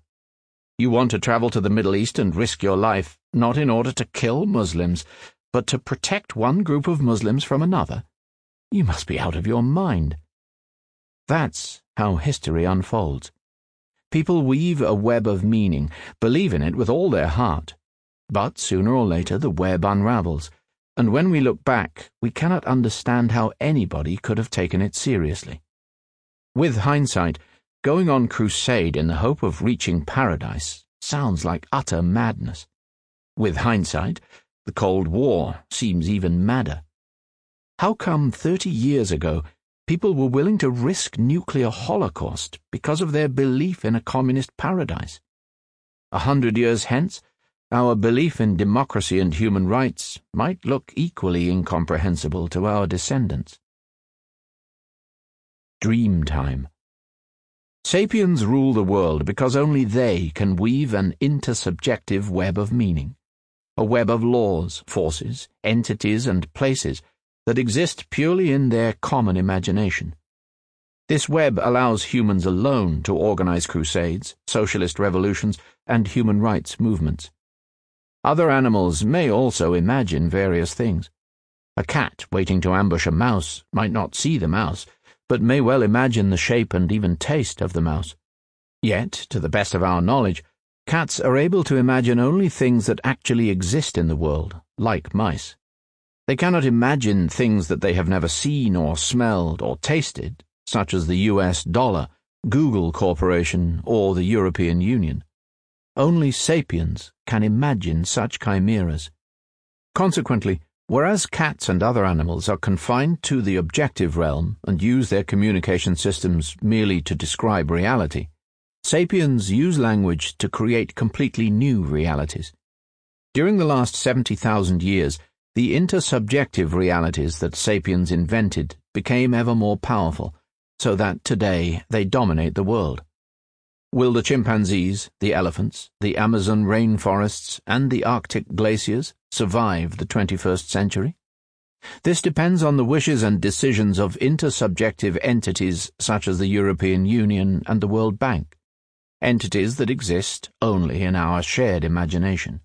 You want to travel to the Middle East and risk your life, not in order to kill Muslims, but to protect one group of Muslims from another? You must be out of your mind. That's how history unfolds. People weave a web of meaning, believe in it with all their heart. But sooner or later the web unravels, and when we look back, we cannot understand how anybody could have taken it seriously. With hindsight, going on crusade in the hope of reaching paradise sounds like utter madness. With hindsight, the Cold War seems even madder. How come thirty years ago people were willing to risk nuclear holocaust because of their belief in a communist paradise. A hundred years hence, our belief in democracy and human rights might look equally incomprehensible to our descendants. Dream time. Sapiens rule the world because only they can weave an intersubjective web of meaning, a web of laws, forces, entities, and places that exist purely in their common imagination. This web allows humans alone to organize crusades, socialist revolutions, and human rights movements. Other animals may also imagine various things. A cat waiting to ambush a mouse might not see the mouse, but may well imagine the shape and even taste of the mouse. Yet, to the best of our knowledge, cats are able to imagine only things that actually exist in the world, like mice. They cannot imagine things that they have never seen or smelled or tasted, such as the US dollar, Google Corporation, or the European Union. Only sapiens can imagine such chimeras. Consequently, Whereas cats and other animals are confined to the objective realm and use their communication systems merely to describe reality, sapiens use language to create completely new realities. During the last 70,000 years, the intersubjective realities that sapiens invented became ever more powerful, so that today they dominate the world. Will the chimpanzees, the elephants, the Amazon rainforests, and the Arctic glaciers survive the 21st century? This depends on the wishes and decisions of intersubjective entities such as the European Union and the World Bank, entities that exist only in our shared imagination.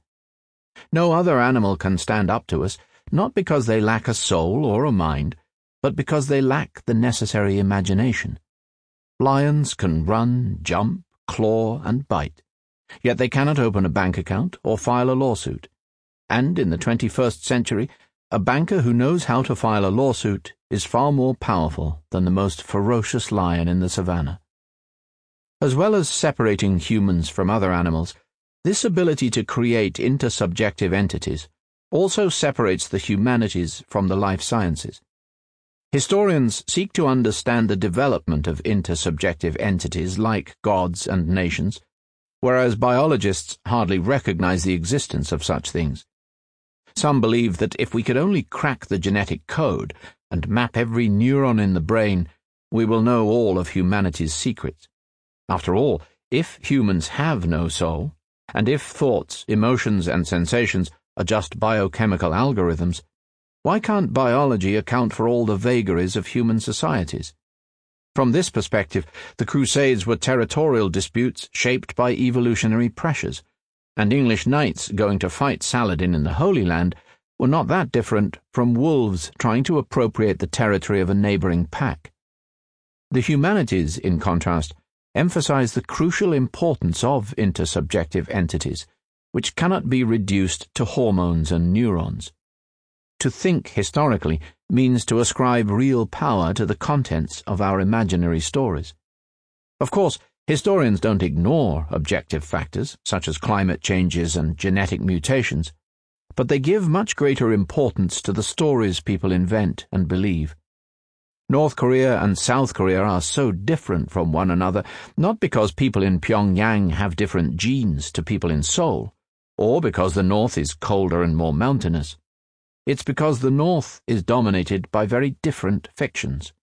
No other animal can stand up to us, not because they lack a soul or a mind, but because they lack the necessary imagination. Lions can run, jump, claw, and bite, yet they cannot open a bank account or file a lawsuit. And in the 21st century, a banker who knows how to file a lawsuit is far more powerful than the most ferocious lion in the savannah. As well as separating humans from other animals, this ability to create intersubjective entities also separates the humanities from the life sciences. Historians seek to understand the development of intersubjective entities like gods and nations, whereas biologists hardly recognize the existence of such things. Some believe that if we could only crack the genetic code and map every neuron in the brain, we will know all of humanity's secrets. After all, if humans have no soul, and if thoughts, emotions, and sensations are just biochemical algorithms, why can't biology account for all the vagaries of human societies? From this perspective, the Crusades were territorial disputes shaped by evolutionary pressures and English knights going to fight Saladin in the Holy Land were not that different from wolves trying to appropriate the territory of a neighboring pack. The humanities, in contrast, emphasize the crucial importance of intersubjective entities, which cannot be reduced to hormones and neurons. To think historically means to ascribe real power to the contents of our imaginary stories. Of course, Historians don't ignore objective factors, such as climate changes and genetic mutations, but they give much greater importance to the stories people invent and believe. North Korea and South Korea are so different from one another not because people in Pyongyang have different genes to people in Seoul, or because the North is colder and more mountainous. It's because the North is dominated by very different fictions.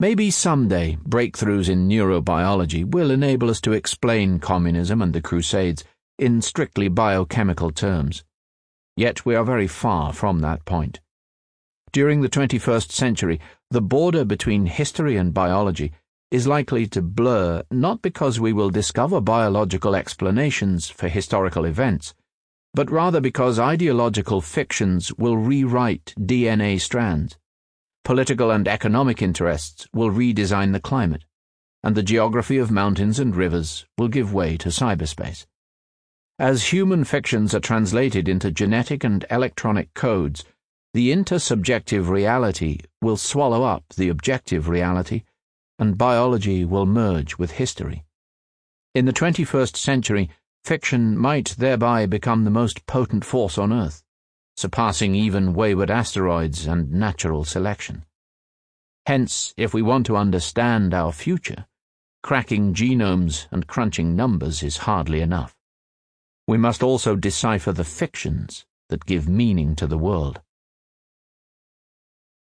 Maybe someday breakthroughs in neurobiology will enable us to explain communism and the Crusades in strictly biochemical terms. Yet we are very far from that point. During the 21st century, the border between history and biology is likely to blur not because we will discover biological explanations for historical events, but rather because ideological fictions will rewrite DNA strands political and economic interests will redesign the climate, and the geography of mountains and rivers will give way to cyberspace. As human fictions are translated into genetic and electronic codes, the intersubjective reality will swallow up the objective reality, and biology will merge with history. In the 21st century, fiction might thereby become the most potent force on Earth surpassing even wayward asteroids and natural selection. Hence, if we want to understand our future, cracking genomes and crunching numbers is hardly enough. We must also decipher the fictions that give meaning to the world.